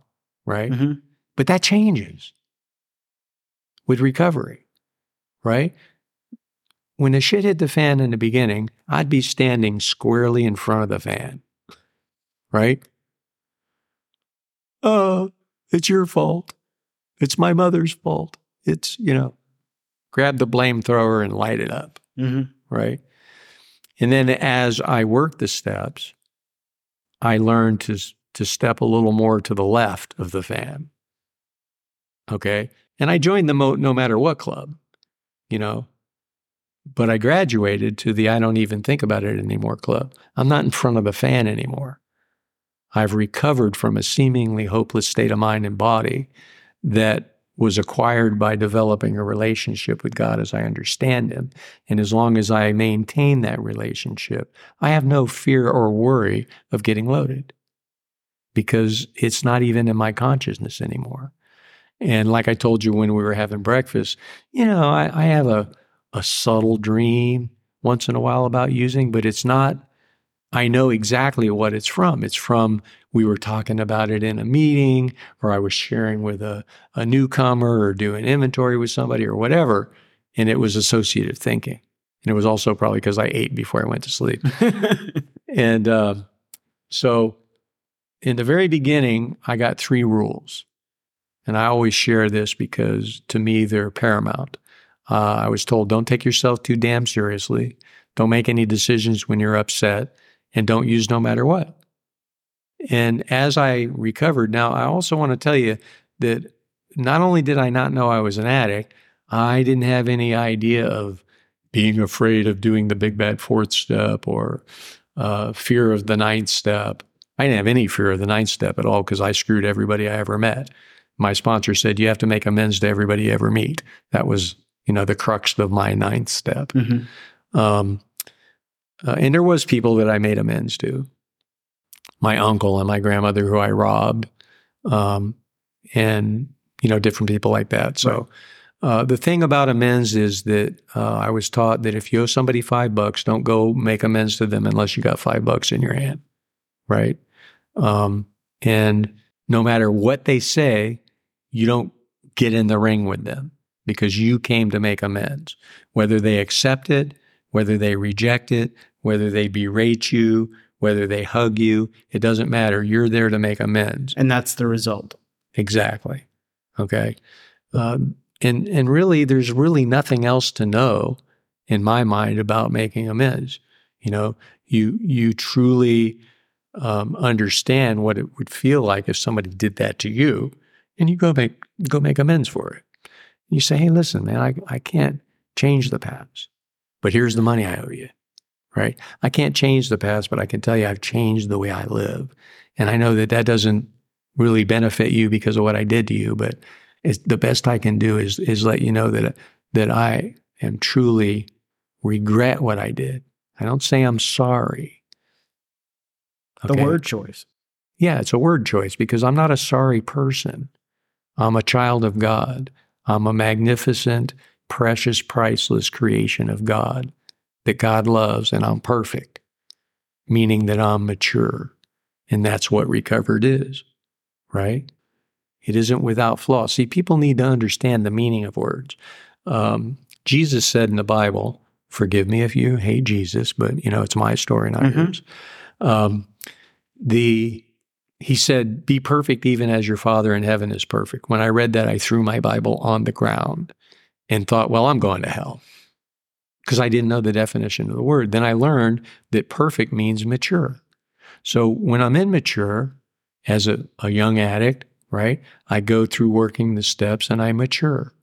right? Mm-hmm. But that changes with recovery, right? When the shit hit the fan in the beginning, I'd be standing squarely in front of the fan, right? Oh, it's your fault. It's my mother's fault. It's, you know, grab the blame thrower and light it up. Mm-hmm right? And then as I worked the steps, I learned to, to step a little more to the left of the fan. Okay. And I joined the Mo- No Matter What Club, you know, but I graduated to the I don't even think about it anymore club. I'm not in front of a fan anymore. I've recovered from a seemingly hopeless state of mind and body that was acquired by developing a relationship with God as I understand Him. And as long as I maintain that relationship, I have no fear or worry of getting loaded because it's not even in my consciousness anymore. And like I told you when we were having breakfast, you know, I, I have a, a subtle dream once in a while about using, but it's not, I know exactly what it's from. It's from we were talking about it in a meeting, or I was sharing with a, a newcomer, or doing inventory with somebody, or whatever. And it was associative thinking. And it was also probably because I ate before I went to sleep. and uh, so in the very beginning, I got three rules. And I always share this because to me, they're paramount. Uh, I was told, don't take yourself too damn seriously. Don't make any decisions when you're upset and don't use no matter what. And as I recovered, now I also want to tell you that not only did I not know I was an addict, I didn't have any idea of being afraid of doing the big bad fourth step or uh, fear of the ninth step. I didn't have any fear of the ninth step at all because I screwed everybody I ever met. My sponsor said, You have to make amends to everybody you ever meet. That was, you know, the crux of my ninth step. Mm-hmm. Um, uh, and there was people that I made amends to my uncle and my grandmother who I robbed, um, and you know different people like that. So right. uh, the thing about amends is that uh, I was taught that if you owe somebody five bucks, don't go make amends to them unless you got five bucks in your hand, right? Um, and no matter what they say, you don't get in the ring with them because you came to make amends. Whether they accept it, whether they reject it, whether they berate you, whether they hug you, it doesn't matter. You're there to make amends. And that's the result. Exactly. Okay. Um, and, and really, there's really nothing else to know in my mind about making amends. You know, you, you truly um, understand what it would feel like if somebody did that to you and you go make, go make amends for it. You say, Hey, listen, man, I, I can't change the past, but here's the money I owe you right? I can't change the past, but I can tell you I've changed the way I live. And I know that that doesn't really benefit you because of what I did to you, but it's the best I can do is is let you know that that I am truly regret what I did. I don't say I'm sorry. Okay? The word choice. Yeah, it's a word choice because I'm not a sorry person. I'm a child of God. I'm a magnificent, precious, priceless creation of God that God loves and I'm perfect, meaning that I'm mature. And that's what recovered is, right? It isn't without flaw. See, people need to understand the meaning of words. Um, Jesus said in the Bible, forgive me if you hate Jesus, but you know, it's my story, not mm-hmm. yours. Um, the he said, Be perfect even as your Father in heaven is perfect. When I read that, I threw my Bible on the ground and thought, Well, I'm going to hell because I didn't know the definition of the word. Then I learned that perfect means mature. So when I'm immature as a, a young addict, right, I go through working the steps and I mature.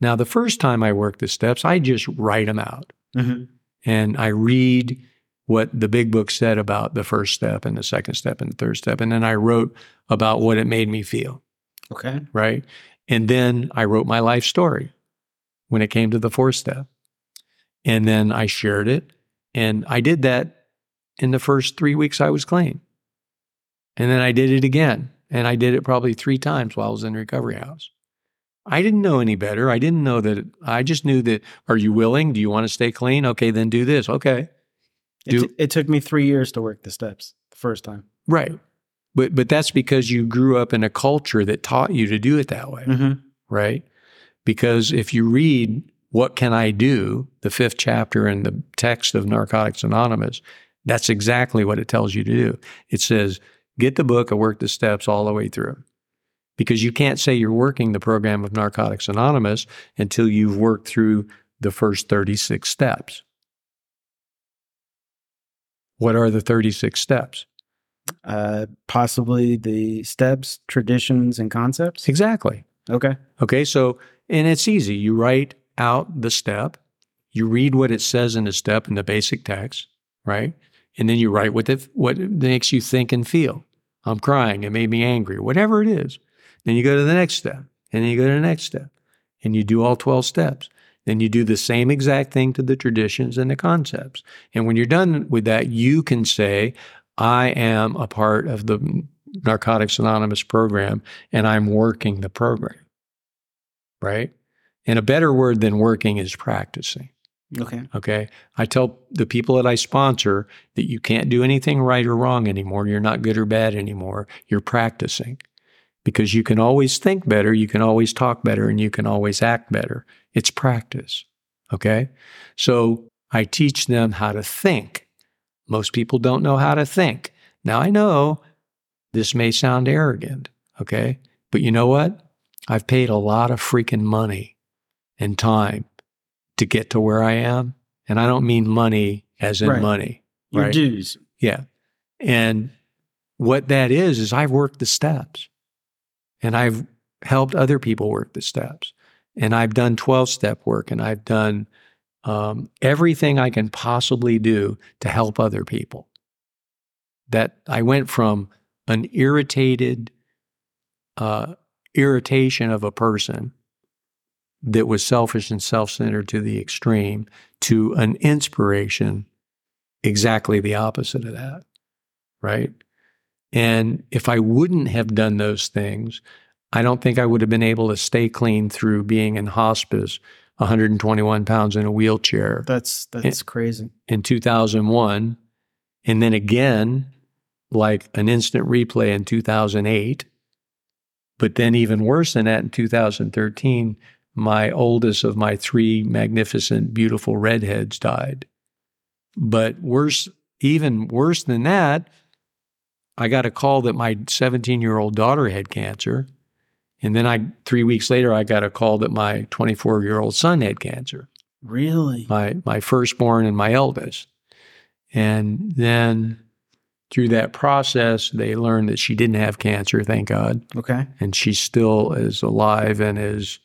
Now, the first time I work the steps, I just write them out. Mm-hmm. And I read what the big book said about the first step and the second step and the third step. And then I wrote about what it made me feel. Okay. Right. And then I wrote my life story when it came to the fourth step. And then I shared it. And I did that in the first three weeks I was clean. And then I did it again. And I did it probably three times while I was in the recovery house. I didn't know any better. I didn't know that. I just knew that, are you willing? Do you want to stay clean? Okay, then do this. Okay. Do, it, t- it took me three years to work the steps the first time. Right. But, but that's because you grew up in a culture that taught you to do it that way. Mm-hmm. Right. Because if you read what can I do? The fifth chapter in the text of Narcotics Anonymous, that's exactly what it tells you to do. It says, get the book and work the steps all the way through. Because you can't say you're working the program of Narcotics Anonymous until you've worked through the first 36 steps. What are the 36 steps? Uh, possibly the steps, traditions, and concepts? Exactly. Okay. Okay. So, and it's easy. You write out the step, you read what it says in the step in the basic text, right? And then you write what it, what makes you think and feel. I'm crying, it made me angry, whatever it is. Then you go to the next step. And then you go to the next step and you do all 12 steps. Then you do the same exact thing to the traditions and the concepts. And when you're done with that, you can say, I am a part of the Narcotics Anonymous program and I'm working the program. Right? And a better word than working is practicing. Okay. Okay. I tell the people that I sponsor that you can't do anything right or wrong anymore. You're not good or bad anymore. You're practicing because you can always think better, you can always talk better, and you can always act better. It's practice. Okay. So I teach them how to think. Most people don't know how to think. Now I know this may sound arrogant. Okay. But you know what? I've paid a lot of freaking money and time to get to where I am. And I don't mean money as in Right. money. Your right? dues. Yeah. And what that is, is I've worked the steps and I've helped other people work the steps. And I've done 12 step work and I've done um, everything I can possibly do to help other people. That I went from an irritated uh, irritation of a person that was selfish and self centered to the extreme to an inspiration exactly the opposite of that. Right. And if I wouldn't have done those things, I don't think I would have been able to stay clean through being in hospice, 121 pounds in a wheelchair That's that's crazy. in 2001. And then again, like an instant replay in 2008. But then, even worse than that, in 2013, my oldest of my three magnificent, beautiful redheads died. But worse, even worse than that, I got a call that my 17 year old daughter had cancer. And then I, three weeks later, I got a call that my 24 year old son had cancer Really? my my firstborn and my eldest. And then through that process, they learned that she didn't have cancer, thank God, Okay. and she still is alive and as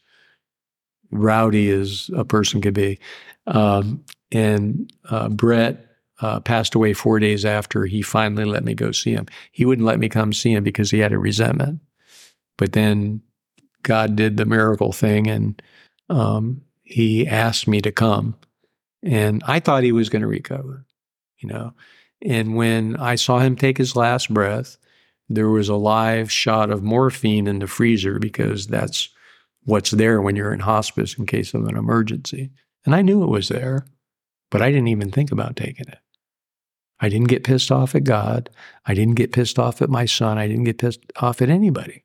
rowdy as a person could be. Um, and uh, Brett uh, passed away four days after he finally let me go see him. He wouldn't let me come see him because he had a resentment. But then God did the miracle thing, and um, he asked me to come. And I thought he was going to recover, you know. And when I saw him take his last breath, there was a live shot of morphine in the freezer because that's what's there when you're in hospice in case of an emergency. And I knew it was there, but I didn't even think about taking it. I didn't get pissed off at God. I didn't get pissed off at my son. I didn't get pissed off at anybody.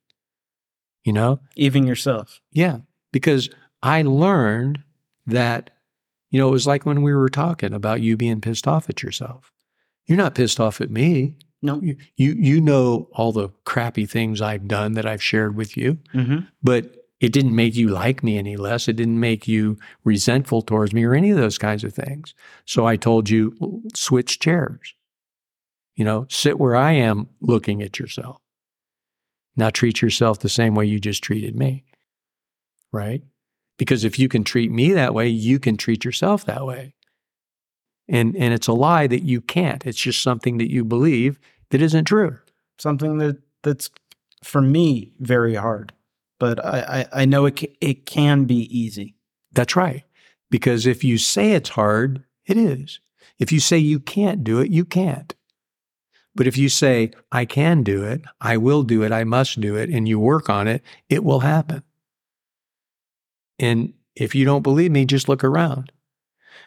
You know? Even yourself. Yeah, because I learned that, you know, it was like when we were talking about you being pissed off at yourself. You're not pissed off at me. No. You you, you know all the crappy things I've done that I've shared with you, Mm-hmm. but it didn't make you like me any less. It didn't make you resentful towards me or any of those kinds of things. So I told you, switch chairs. You know, sit where I am looking at yourself. Now treat yourself the same way you just treated me. Right? Because if you can treat me that way, you can treat yourself that way. And and it's a lie that you can't. It's just something that you believe that isn't true. Something that that's for me very hard, but I I, I know it it can be easy. That's right. Because if you say it's hard, it is. If you say you can't do it, you can't. But if you say, I can do it, I will do it, I must do it, and you work on it, it will happen. And if you don't believe me, just look around.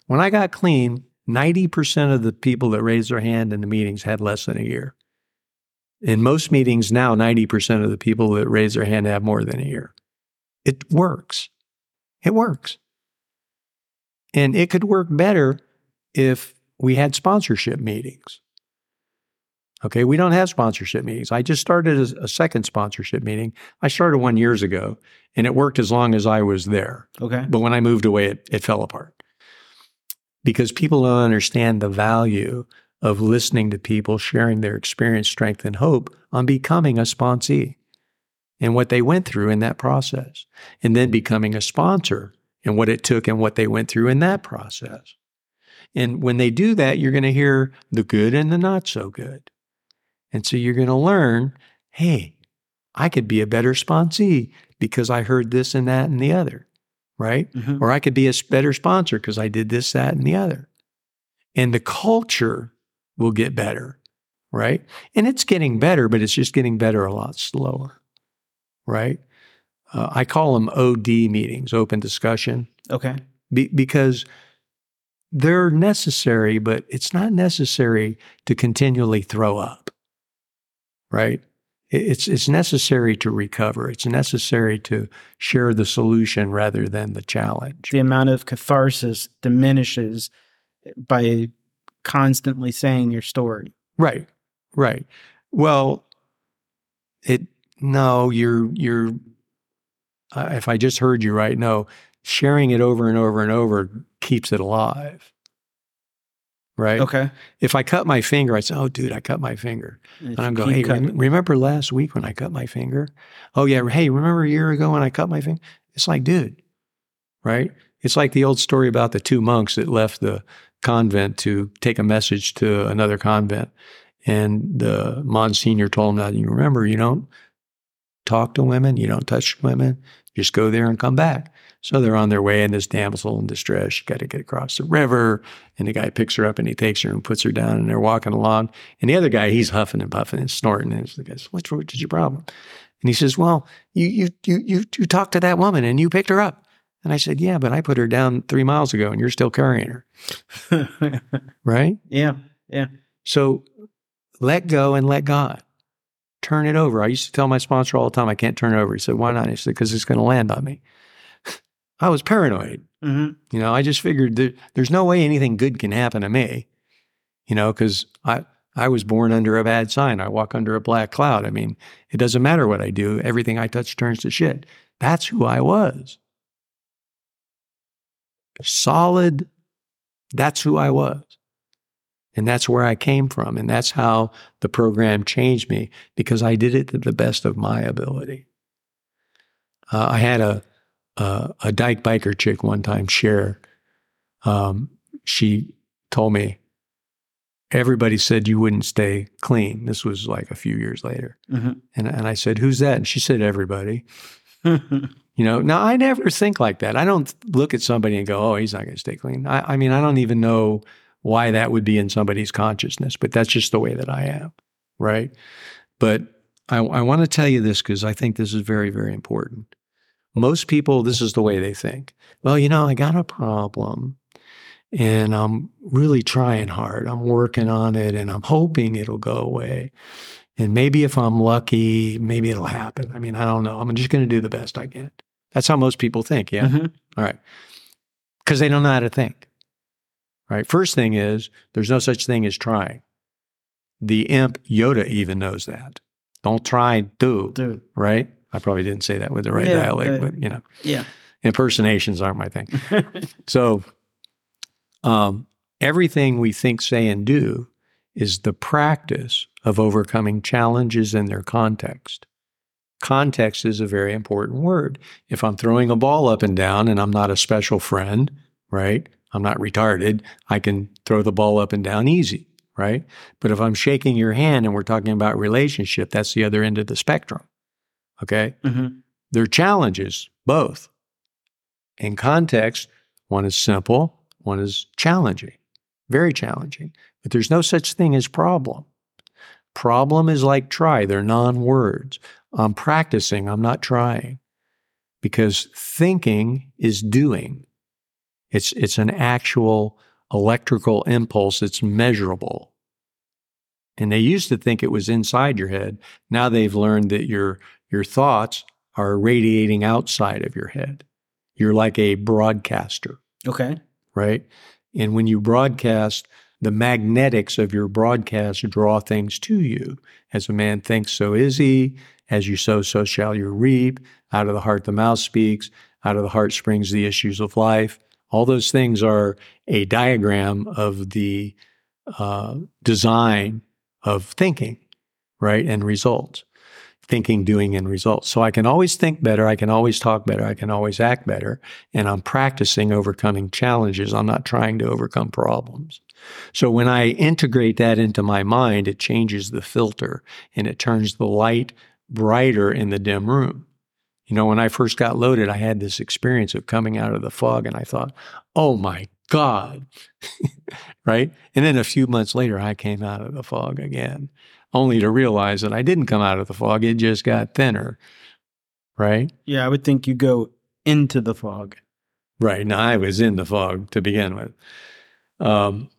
When I got clean, 90% of the people that raised their hand in the meetings had less than a year. In most meetings now, 90% of the people that raise their hand have more than a year. It works. It works. And it could work better if we had sponsorship meetings. Okay, we don't have sponsorship meetings. I just started a, a second sponsorship meeting. I started one years ago, and it worked as long as I was there. Okay. But when I moved away, it, it fell apart because people don't understand the value of listening to people sharing their experience, strength, and hope on becoming a sponsee and what they went through in that process, and then becoming a sponsor and what it took and what they went through in that process. And when they do that, you're going to hear the good and the not so good. And so you're going to learn hey, I could be a better sponsee because I heard this and that and the other, right? Mhm. Or I could be a better sponsor because I did this, that, and the other. And the culture will get better, right? And it's getting better, but it's just getting better a lot slower, right? Uh, I call them OD meetings, open discussion Okay. be, because they're necessary, but it's not necessary to continually throw up, right? It's, it's necessary to recover. It's necessary to share the solution rather than the challenge. The amount of catharsis diminishes by constantly saying your story. Right, right. Well, it no, you're you're. Uh, if I just heard you right, no, sharing it over and over and over keeps it alive. Right. Okay. If I cut my finger, I say, "Oh, dude, I cut my finger," And and I'm going, "Hey, rem- remember last week when I cut my finger? Oh yeah, hey, remember a year ago when I cut my finger?" It's like, dude, right? It's like the old story about the two monks that left the convent to take a message to another convent, and the monsignor told them that you remember, you don't talk to women, you don't touch women, just go there and come back. So they're on their way, and this damsel in distress, you got to get across the river. And the guy picks her up and he takes her and puts her down, and they're walking along. And the other guy, he's huffing and puffing and snorting. And the guy says, "What's what's your problem?" And he says, "Well, you you you you you talked to that woman and you picked her up." And I said, "Yeah, but I put her down three miles ago, and you're still carrying her, right?" yeah. Yeah. So let go and let God. Turn it over. I used to tell my sponsor all the time, I can't turn it over. He said, Why not? He said, Because it's going to land on me. I was paranoid. hmm You know, I just figured there's no way anything good can happen to me, you know, because I, I was born under a bad sign. I walk under a black cloud. I mean, it doesn't matter what I do, everything I touch turns to shit. That's who I was. Solid, that's who I was. And that's where I came from. And that's how the program changed me because I did it to the best of my ability. Uh, I had a, a, a dyke biker chick one time share. Um, she told me, everybody said you wouldn't stay clean. This was like a few years later. hmm And, and I said, who's that? And she said, everybody. You know, now I never think like that. I don't look at somebody and go, oh, he's not going to stay clean. I, I mean, I don't even know why that would be in somebody's consciousness, but that's just the way that I am. Right. But I, I want to tell you this because I think this is very, very important. Most people, this is the way they think. Well, you know, I got a problem and I'm really trying hard. I'm working on it and I'm hoping it'll go away. And maybe if I'm lucky, maybe it'll happen. I mean, I don't know. I'm just going to do the best I can. That's how most people think. Yeah. Mhm. All right. Because they don't know how to think. Right. First thing is there's no such thing as trying. The imp Yoda even knows that. Don't try, do. Dude. Right. I probably didn't say that with the right Yeah, dialect, yeah. but you know, Yeah. impersonations aren't my thing. So, um, everything we think, say, and do is the practice of overcoming challenges in their context. Context is a very important word. If I'm throwing a ball up and down and I'm not a special friend, right? I'm not retarded. I can throw the ball up and down easy, right? But if I'm shaking your hand and we're talking about relationship, that's the other end of the spectrum. Okay. hmm They're challenges, both. In context, one is simple, one is challenging, very challenging. But there's no such thing as problem. Problem is like try, they're non words. I'm practicing, I'm not trying. Because thinking is doing. It's, it's an actual electrical impulse, it's measurable. And they used to think it was inside your head. Now they've learned that your, your thoughts are radiating outside of your head. You're like a broadcaster, Okay. right? And when you broadcast, the magnetics of your broadcast draw things to you. As a man thinks, so is he. As you sow, so shall you reap. Out of the heart, the mouth speaks. Out of the heart springs the issues of life. All those things are a diagram of the uh, design of thinking, right? And results. Thinking, doing, and results. So I can always think better. I can always talk better. I can always act better. And I'm practicing overcoming challenges. I'm not trying to overcome problems. So when I integrate that into my mind, it changes the filter and it turns the light brighter in the dim room. You know, when I first got loaded, I had this experience of coming out of the fog and I thought, oh my God. right. And then a few months later, I came out of the fog again, only to realize that I didn't come out of the fog. It just got thinner. Right. Yeah. I would think you go into the fog. Right. Now I was in the fog to begin with. Um,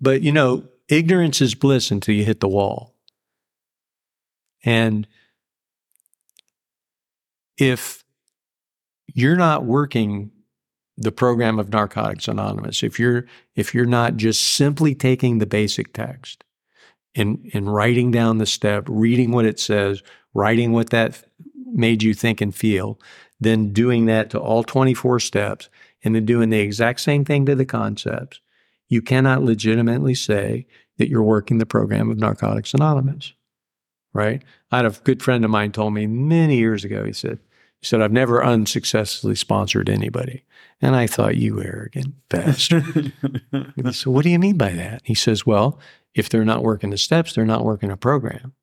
but, you know, ignorance is bliss until you hit the wall. And if you're not working the program of Narcotics Anonymous, if you're if you're not just simply taking the basic text and and writing down the step, reading what it says, writing what that made you think and feel, then doing that to all 24 steps, and then doing the exact same thing to the concepts, you cannot legitimately say that you're working the program of Narcotics Anonymous. Right? I had a good friend of mine told me many years ago, he said, he said, I've never unsuccessfully sponsored anybody. And I thought, you arrogant bastard. so what do you mean by that? He says, well, if they're not working the steps, they're not working a program.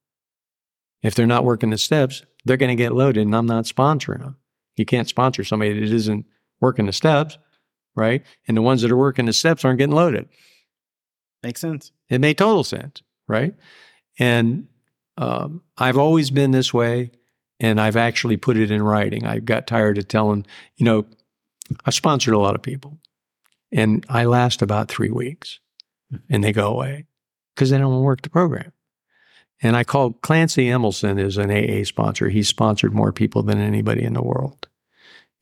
If they're not working the steps, they're going to get loaded and I'm not sponsoring them. You can't sponsor somebody that isn't working the steps, right? And the ones that are working the steps aren't getting loaded. Makes sense. It made total sense, right? And um, I've always been this way, and I've actually put it in writing. I got tired of telling, you know, I sponsored a lot of people, and I last about three weeks, and they go away because they don't work the program. And I called Clancy Imislund is an AA sponsor. He's sponsored more people than anybody in the world.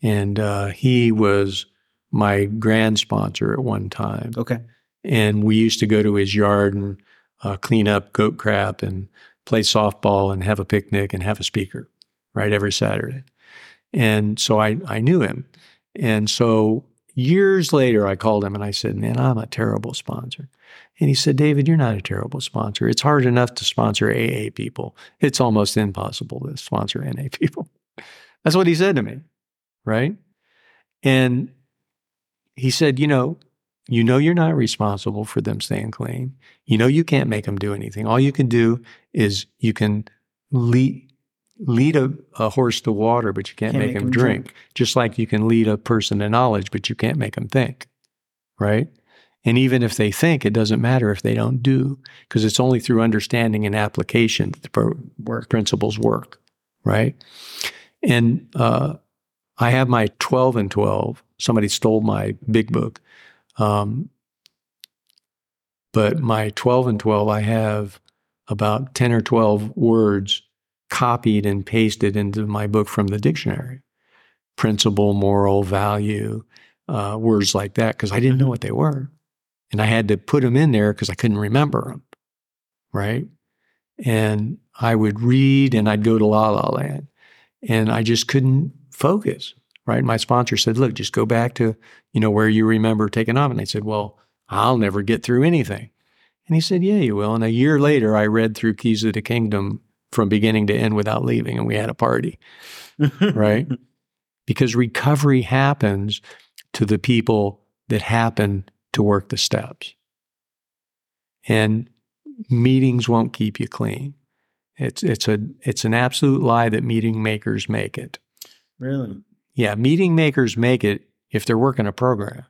And uh, he was my grand sponsor at one time. Okay. And we used to go to his yard and uh, clean up goat crap and play softball and have a picnic and have a speaker, right, every Saturday. And so I, I knew him. And so years later, I called him and I said, Man, I'm a terrible sponsor. And he said, David, you're not a terrible sponsor. It's hard enough to sponsor AA people, it's almost impossible to sponsor NA people. That's what he said to me, right? And he said, You know, you know you're not responsible for them staying clean. You know you can't make them do anything. All you can do is you can lead lead a, a horse to water, but you can't, can't make, make, him drink. drink. Just like you can lead a person to knowledge, but you can't make them think. Right? And even if they think, it doesn't matter if they don't do, because it's only through understanding and application that the pro- work principles work. Right? And uh, I have my 12 and 12. Somebody stole my big book. Um, but my 12 and 12, I have about 10 or 12 words copied and pasted into my book from the dictionary principle, moral, value, uh, words like that, because I didn't know what they were. And I had to put them in there because I couldn't remember them. Right. And I would read and I'd go to La La Land and I just couldn't focus. Right. My sponsor said, look, just go back to, you know, where you remember taking off. And I said, well, I'll never get through anything. And he said, yeah, you will. And a year later, I read through Keys of the Kingdom from beginning to end without leaving, and we had a party, right? Because recovery happens to the people that happen to work the steps. And meetings won't keep you clean. It's it's a it's an absolute lie that meeting makers make it. Really? Yeah, meeting makers make it if they're working a program.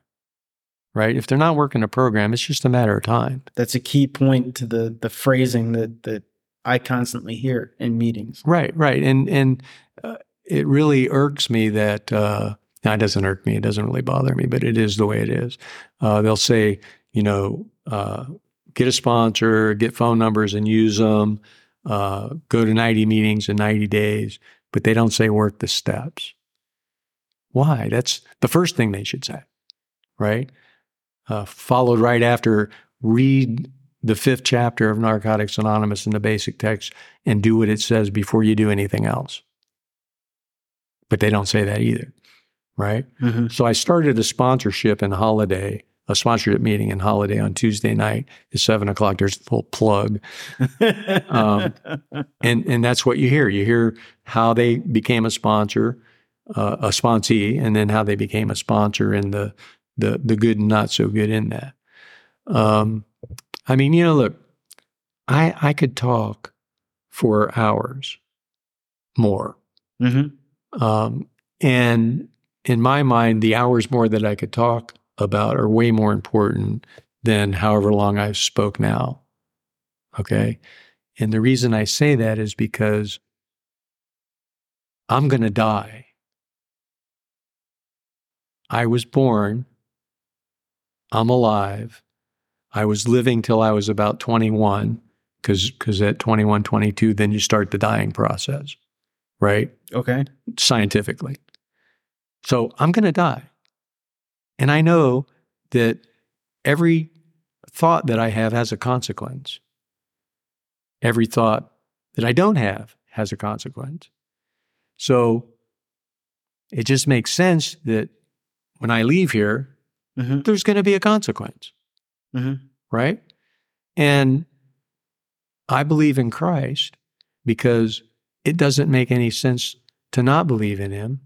Right? If they're not working a program, it's just a matter of time. That's a key point to the the phrasing that that I constantly hear in meetings. Right, right, and and uh, it really irks me that. Uh, now, it doesn't irk me. It doesn't really bother me, but it is the way it is. Uh, they'll say, you know, uh, get a sponsor, get phone numbers and use them. Uh, go to 90 meetings in 90 days, but they don't say work the steps. Why? That's the first thing they should say, right? Uh, followed right after read the fifth chapter of Narcotics Anonymous in the basic text and do what it says before you do anything else. But they don't say that either, right? Mm-hmm. So I started a sponsorship in Holiday, a sponsorship meeting in Holiday on Tuesday night at seven o'clock. There's a little plug, um, and and that's what you hear. You hear how they became a sponsor, uh, a sponsee, and then how they became a sponsor and the the the good and not so good in that. Um, I mean, you know, look, I I could talk for hours more. Mm-hmm. Um, and in my mind, the hours more that I could talk about are way more important than however long I spoke now. Okay. And the reason I say that is because I'm going to die. I was born. I'm alive. I was living till I was about 21 because at 21 22 then you start the dying process right Okay. scientifically so i'm going to die and i know that every thought that i have has a consequence every thought that i don't have has a consequence so it just makes sense that when i leave here Mm-hmm. there's going to be a consequence Mm-hmm. right? And I believe in Christ because it doesn't make any sense to not believe in him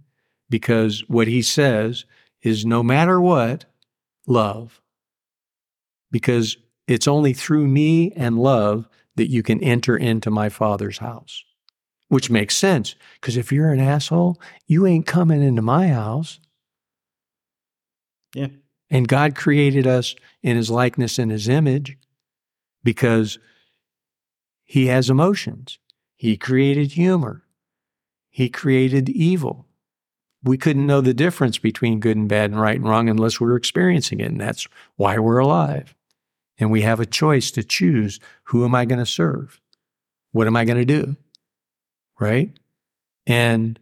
because what he says is no matter what, love. Because it's only through me and love that you can enter into my father's house, which makes sense because if you're an asshole, you ain't coming into my house. Yeah. And God created us in his likeness and his image because he has emotions. He created humor. He created evil. We couldn't know the difference between good and bad and right and wrong unless we were experiencing it. And that's why we're alive. And we have a choice to choose who am I going to serve? What am I going to do? Right? And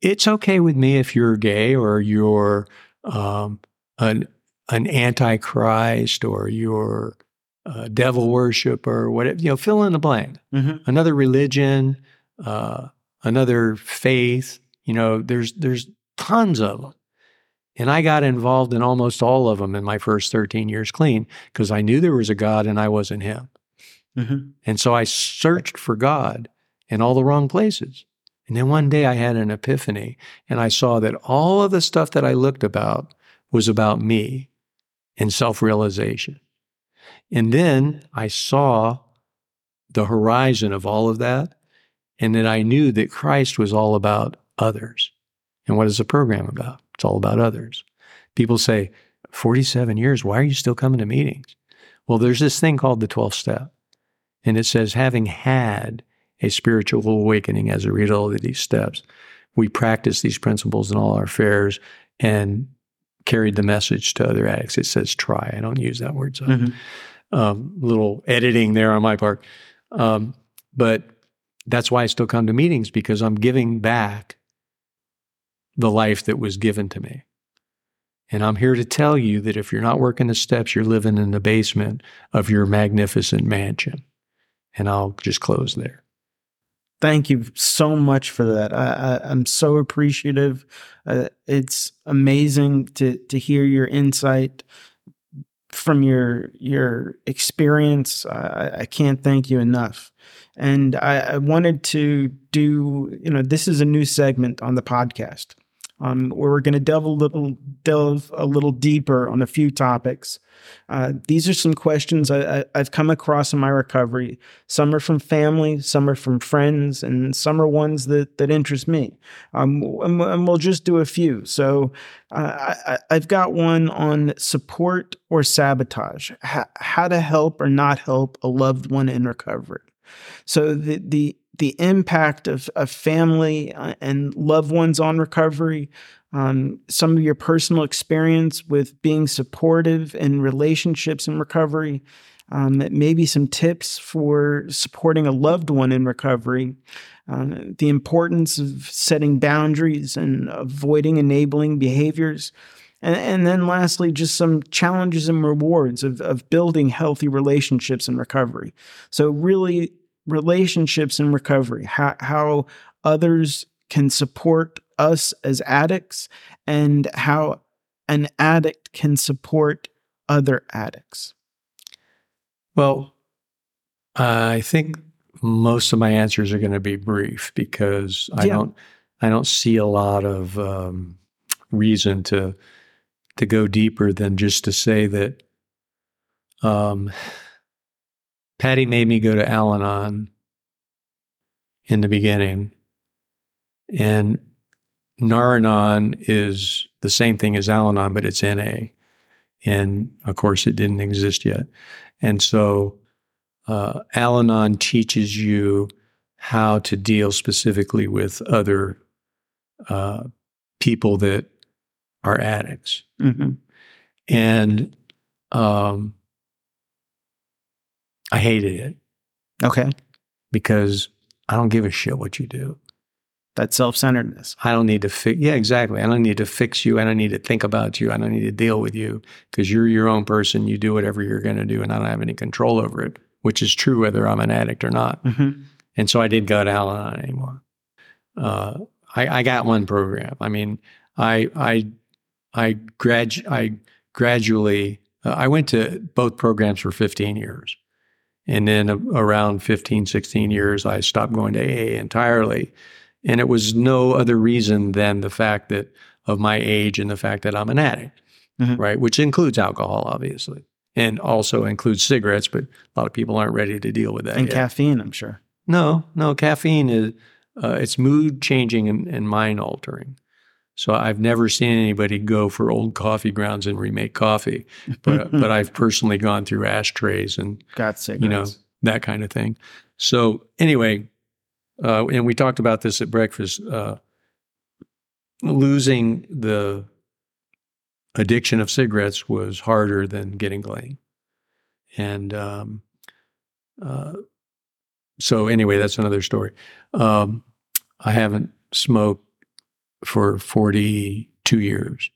it's okay with me if you're gay or you're um, an an antichrist or you're a devil worshiper or whatever you know fill in the blank Mm-hmm. another religion uh, another faith you know there's there's tons of them and i got involved in almost all of them in my first 13 years clean because i knew there was a god and i wasn't him Mm-hmm. and so I searched for God in all the wrong places. And then one day I had an epiphany and I saw that all of the stuff that I looked about was about me and self realization. And then I saw the horizon of all of that and that I knew that Christ was all about others. And what is the program about? It's all about others. People say, 47 years, why are you still coming to meetings? Well, there's this thing called the 12th step. And it says, having had a spiritual awakening as a result of these steps, we practice these principles in all our affairs and carried the message to other addicts. It says try. I don't use that word. So Mm-hmm. um, little editing there on my part. Um, but that's why I still come to meetings because I'm giving back the life that was given to me. And I'm here to tell you that if you're not working the steps, you're living in the basement of your magnificent mansion. And I'll just close there. Thank you so much for that. I, I'm so appreciative. Uh, it's amazing to to hear your insight from your your experience. I, I can't thank you enough. And I, I wanted to do, you know, this is a new segment on the podcast um, where we're going to delve a little delve a little deeper on a few topics. Uh, these are some questions I, I've come across in my recovery. Some are from family, some are from friends, and some are ones that that interest me. Um, and, and we'll just do a few. So uh, I, I've got one on support or sabotage, H- how to help or not help a loved one in recovery. So the the the impact of, of family uh, and loved ones on recovery, um, some of your personal experience with being supportive in relationships in recovery, um, maybe some tips for supporting a loved one in recovery, um, the importance of setting boundaries and avoiding enabling behaviors. And, and then lastly, just some challenges and rewards of, of building healthy relationships in recovery. So, really, relationships in recovery, how, how others can support us as addicts, and how an addict can support other addicts. Well, I think most of my answers are going to be brief because I Yeah. don't I don't see a lot of um, reason to to go deeper than just to say that um, Patty made me go to Al-Anon in the beginning, And Nar-Anon is the same thing as Al Anon, but it's NA. And of course, it didn't exist yet. And so uh, Al Anon teaches you how to deal specifically with other uh, people that are addicts. Mm-hmm. And um, I hated it Okay. because I don't give a shit what you do. That self centeredness. I don't need to fix. Yeah, exactly. I don't need to fix you. I don't need to think about you. I don't need to deal with you because you're your own person. You do whatever you're going to do, and I don't have any control over it, which is true whether I'm an addict or not. Mm-hmm. And so I didn't go to Al Anon anymore. Uh, I, I got one program. I mean, I I I grad I gradually uh, I went to both programs for 15 years. And then around 15, 16 years, I stopped going to AA entirely. And it was no other reason than the fact that of my age and the fact that I'm an addict, Mhm. right? Which includes alcohol, obviously, and also includes cigarettes, but a lot of people aren't ready to deal with that And yet. caffeine, I'm sure. No, no, caffeine is uh, it's mood changing and, and mind altering. So I've never seen anybody go for old coffee grounds and remake coffee, but but I've personally gone through ashtrays and Got cigarettes. you know that kind of thing. So anyway, uh, and we talked about this at breakfast. Uh, losing the addiction of cigarettes was harder than getting clean, and um, uh, so anyway, that's another story. Um, I haven't smoked for forty-two years,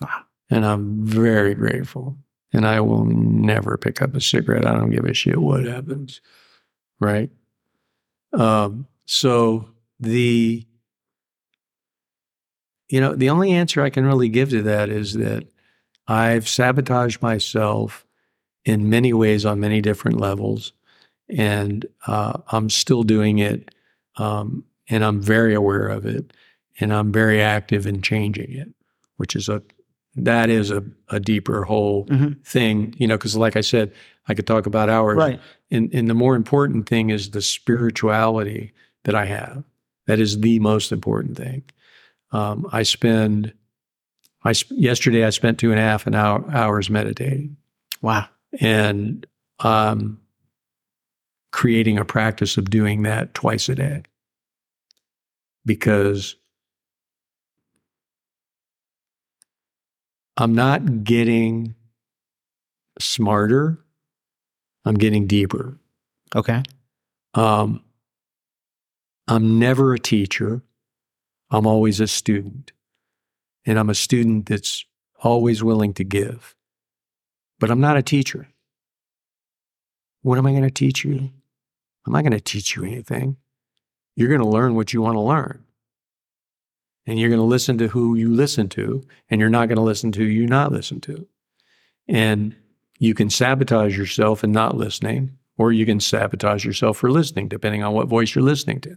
Wow. and I'm very grateful. And I will never pick up a cigarette. I don't give a shit what happens, right? Um, so the you know the only answer I can really give to that is that I've sabotaged myself in many ways on many different levels, and uh, I'm still doing it, um, and I'm very aware of it, and I'm very active in changing it, which is a that is a, a deeper whole Mhm. thing, you know, because like I said, I could talk about hours. Right. And, and the more important thing is the spirituality that I have. That is the most important thing. Um, I spend, I sp- yesterday I spent two and a half an hour hours meditating, Wow. and um, creating a practice of doing that twice a day because I'm not getting smarter. I'm getting deeper. Okay. Um, I'm never a teacher. I'm always a student. And I'm a student that's always willing to give. But I'm not a teacher. What am I going to teach you? I'm not going to teach you anything. You're going to learn what you want to learn. And you're going to listen to who you listen to, and you're not going to listen to who you not listen to. And you can sabotage yourself in not listening, or you can sabotage yourself for listening, depending on what voice you're listening to.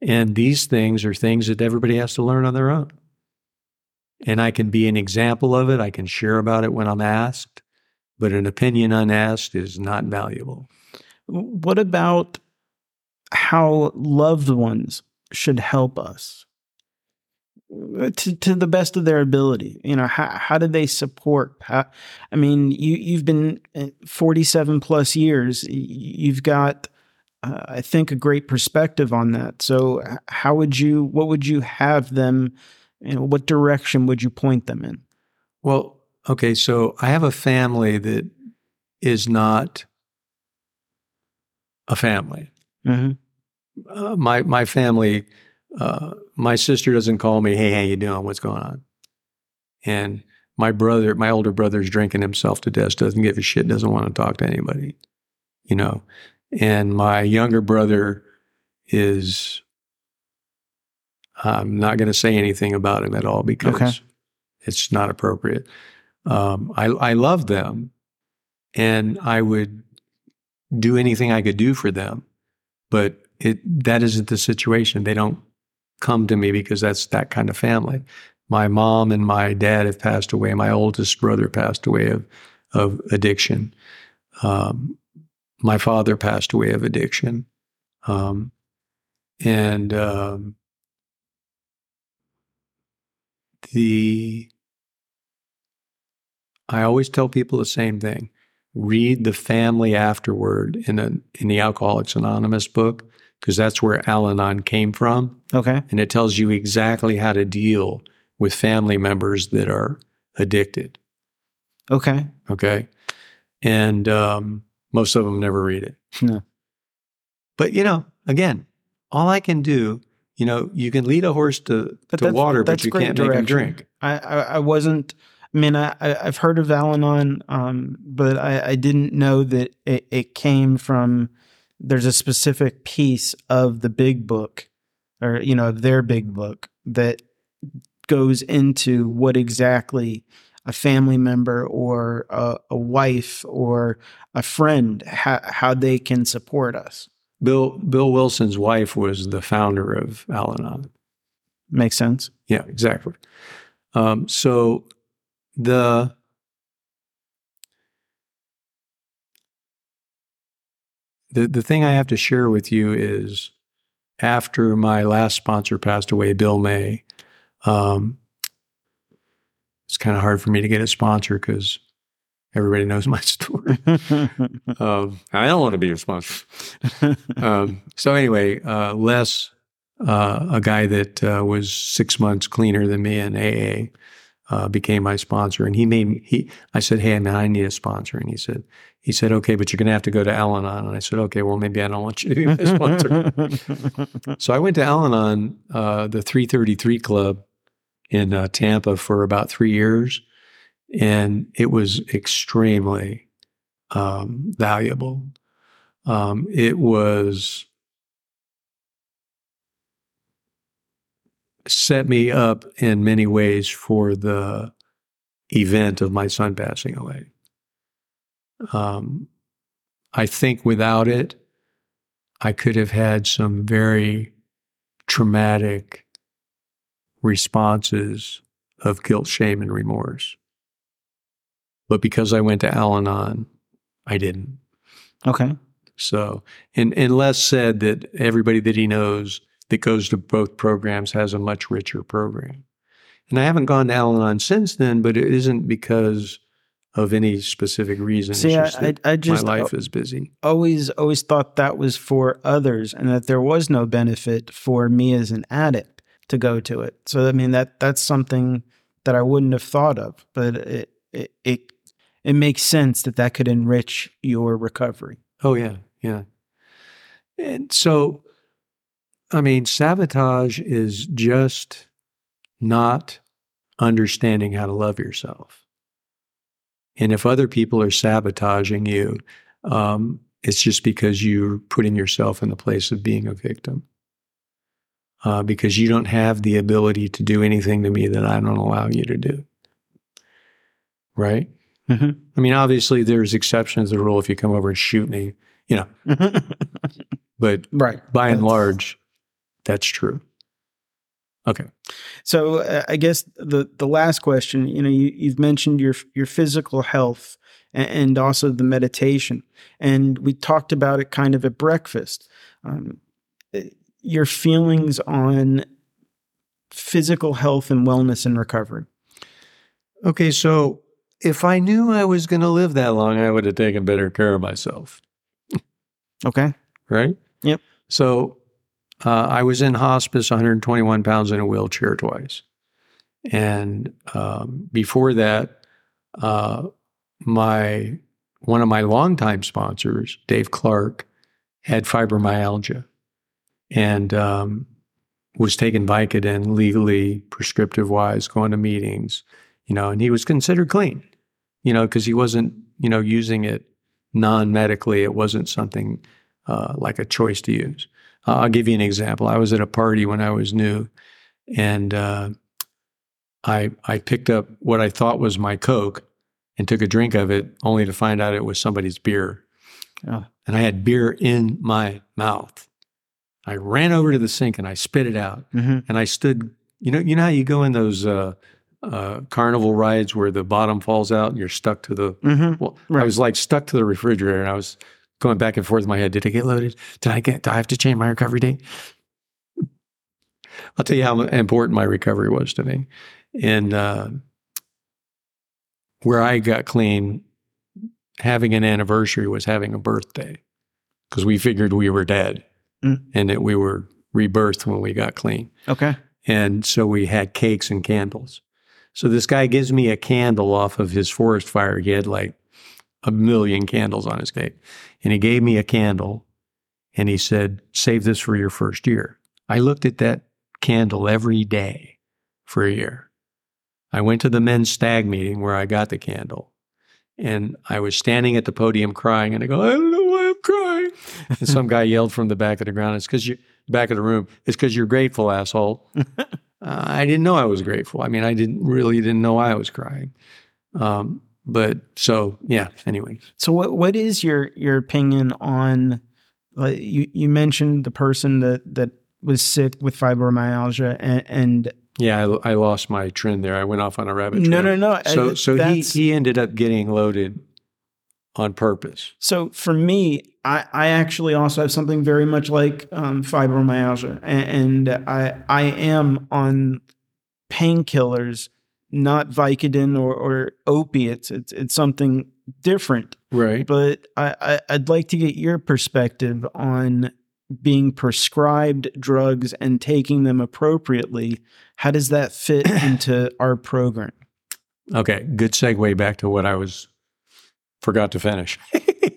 And these things are things that everybody has to learn on their own. And I can be an example of it. I can share about it when I'm asked, but an opinion unasked is not valuable. What about how loved ones should help us to, to the best of their ability? You know, how, how do they support? How, I mean, you, you've been uh, 47 plus years. You've got, uh, I think, a great perspective on that. So, how would you, what would you have them, you know, what direction would you point them in? Well, okay, so I have a family that is not a family. Mm-hmm. Uh, my my family, uh, my sister doesn't call me, "Hey, how you doing? What's going on?" And my brother, my older brother's drinking himself to death, doesn't give a shit, doesn't want to talk to anybody, you know. And my younger brother is, I'm not going to say anything about him at all because Okay. it's not appropriate. Um, I I love them, and I would do anything I could do for them, but it that isn't the situation. They don't come to me because that's that kind of family. My mom and my dad have passed away. My oldest brother passed away of of addiction. Um, my father passed away of addiction, um, and um, the I always tell people the same thing. Read the family afterward in a, in the Alcoholics Anonymous book because that's where Al-Anon came from, Okay. and it tells you exactly how to deal with family members that are addicted. Okay. Okay, and um, most of them never read it. No. But you know, again, all I can do, you know, you can lead a horse to, But to that's- water, but you can't make him drink. I, I, I wasn't. I mean, I, I've heard of Al-Anon, um, but I, I didn't know that it, it came from. There's a specific piece of the big book, or you know, their big book that goes into what exactly a family member or a, a wife or a friend how, how they can support us. Bill Bill Wilson's wife was the founder of Al-Anon. Makes sense. Yeah, exactly. Um, so the the the thing I have to share with you is after my last sponsor passed away, Bill May. Um, it's kind of hard for me to get a sponsor because everybody knows my story. Um, I don't want to be your sponsor. um, so anyway, uh, Les, uh, a guy that uh, was six months cleaner than me in AA, uh, became my sponsor, and he made me. He, I said, "Hey, man, I need a sponsor," and he said, "He said, okay, but you're going to have to go to Al-Anon." And I said, "Okay, well, maybe I don't want you to be my sponsor." so I went to Al-Anon, uh, the 333 Club in uh, Tampa for about three years, and it was extremely um, valuable. Um, it was set me up in many ways for the event of my son passing away. Um, I think without it, I could have had some very traumatic responses of guilt, shame, and remorse. But because I went to Al Anon, I didn't. okay. So, and, and Les said that everybody that he knows that goes to both programs has a much richer program. And I haven't gone to Al Anon since then, but it isn't because of any specific reason. See, just I, I just my life is busy. always always thought that was for others and that there was no benefit for me as an addict to go to it. So I mean that that's something that I wouldn't have thought of, but it it it, it makes sense that that could enrich your recovery. Oh, yeah, yeah. And so, I mean, sabotage is just not understanding how to love yourself. And if other people are sabotaging you, um, it's just because you're putting yourself in the place of being a victim. Uh, because you don't have the ability to do anything to me that I don't allow you to do. Right? Mhm. I mean, obviously, there's exceptions to the rule if you come over and shoot me, you know, but right. by and large, that's true. Okay. So uh, I guess the the last question, you know, you, you've mentioned your your physical health and, and also the meditation, and we talked about it kind of at breakfast. Um, uh, your feelings on physical health and wellness and recovery. Okay. So if I knew I was going to live that long, I would have taken better care of myself. Okay. Right. Yep. So uh, I was in hospice, 121 pounds in a wheelchair twice. And um, before that, uh, my one of my longtime sponsors, Dave Clark, had fibromyalgia and um, was taking Vicodin legally, prescriptive wise, going to meetings, you know, and he was considered clean, you know, because he wasn't, you know, using it non medically. It wasn't something uh, like a choice to use. Uh, I'll give you an example. I was at a party when I was new, and uh, I I picked up what I thought was my Coke and took a drink of it, only to find out it was somebody's beer. Oh. And I had beer in my mouth. I ran over to the sink and I spit it out. Mm-hmm. And I stood. You know, you know how you go in those uh, uh, carnival rides where the bottom falls out and you're stuck to the Mm-hmm. well, Right. I was like stuck to the refrigerator and I was going back and forth in my head. Did I get loaded? Did I get, do I have to change my recovery date? I'll tell you how important my recovery was to me. And uh, where I got clean, having an anniversary was having a birthday because we figured we were dead Mm. and that we were rebirthed when we got clean. Okay. And so we had cakes and candles. So this guy gives me a candle off of his forest fire. He had like a million candles on his cake. And he gave me a candle and he said, Save this for your first year. I looked at that candle every day for a year. I went to the men's stag meeting where I got the candle. And I was standing at the podium crying, and I go, I don't know why I'm crying. And some guy yelled from the back of the ground, It's because you, back of the room, it's because you're grateful, asshole. uh, I didn't know I was grateful. I mean, I didn't really didn't know I was crying. Um, but so, yeah, anyway. So what what is your your opinion on uh, you you mentioned the person that that was sick with fibromyalgia and, and Yeah, I, I lost my trend there. I went off on a rabbit trail. no no no So, I- so he, he ended up getting loaded on purpose. So for me, I, I actually also have something very much like um, fibromyalgia, and, and I I am on painkillers, not Vicodin or, or opiates. It's it's something different. Right. But I, I I'd like to get your perspective on being prescribed drugs and taking them appropriately. How does that fit into our program? Okay, good segue back to what I was forgot to finish.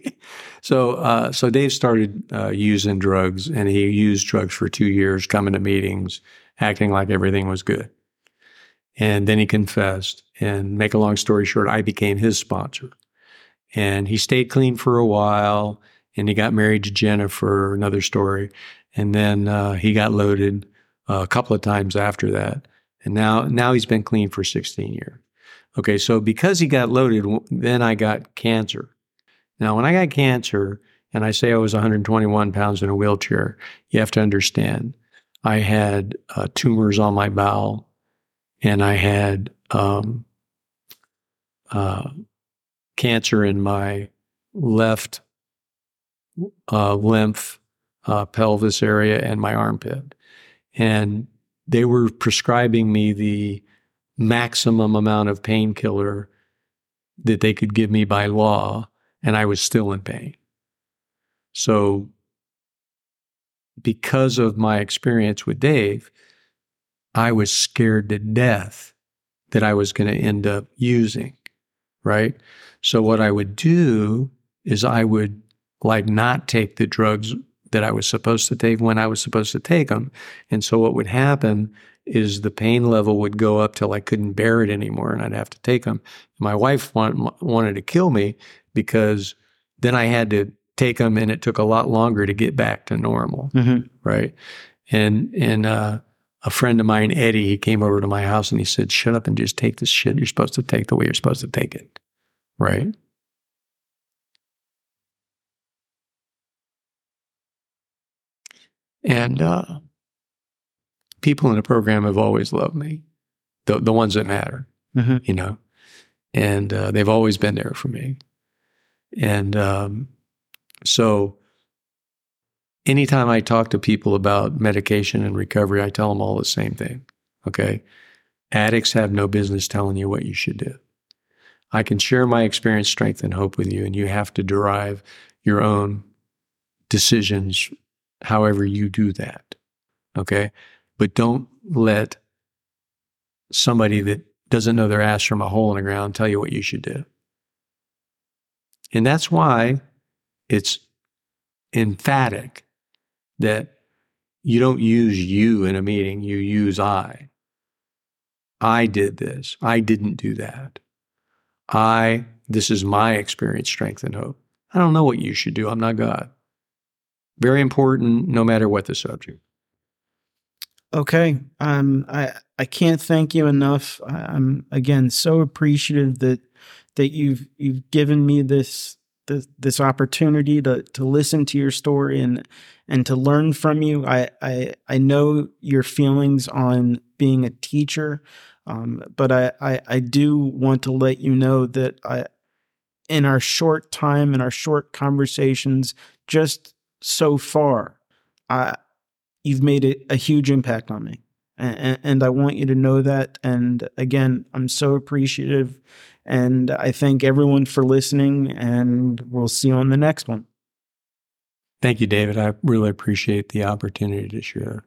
so, uh, so Dave started uh, using drugs, and he used drugs for two years, coming to meetings, acting like everything was good, and then he confessed. And make a long story short, I became his sponsor, and he stayed clean for a while, and he got married to Jennifer. Another story, and then uh, he got loaded uh, a couple of times after that, and now now he's been clean for 16 years. Okay, so because he got loaded, then I got cancer. Now, when I got cancer, and I say I was 121 pounds in a wheelchair, you have to understand I had uh, tumors on my bowel, and I had um, uh, cancer in my left uh, lymph uh, pelvis area and my armpit. And they were prescribing me the maximum amount of painkiller that they could give me by law, and I was still in pain. So, because of my experience with Dave, I was scared to death that I was going to end up using, right? So, what I would do is I would like not take the drugs that I was supposed to take when I was supposed to take them. And so, what would happen is the pain level would go up till I couldn't bear it anymore and I'd have to take them. My wife want, wanted to kill me because then I had to take them and it took a lot longer to get back to normal. Mm-hmm. Right. And, and, uh, a friend of mine, Eddie, he came over to my house and he said, shut up and just take this shit you're supposed to take the way you're supposed to take it. Right. And, uh, people in the program have always loved me, the, the ones that matter, Mm-hmm. you know, and uh, they've always been there for me. And um, so, anytime I talk to people about medication and recovery, I tell them all the same thing. Okay. Addicts have no business telling you what you should do. I can share my experience, strength, and hope with you, and you have to derive your own decisions however you do that. Okay. But don't let somebody that doesn't know their ass from a hole in the ground tell you what you should do. And that's why it's emphatic that you don't use you in a meeting, you use I. I did this. I didn't do that. I, this is my experience, strength, and hope. I don't know what you should do. I'm not God. Very important, no matter what the subject. Okay. Um, I I can't thank you enough. I'm again so appreciative that that you've you've given me this this, this opportunity to to listen to your story and and to learn from you. I I I know your feelings on being a teacher, um, but I, I I do want to let you know that I in our short time in our short conversations just so far, I you've made a, a huge impact on me. And, and I want you to know that. And again, I'm so appreciative. And I thank everyone for listening, and we'll see you on the next one. Thank you, David. I really appreciate the opportunity to share.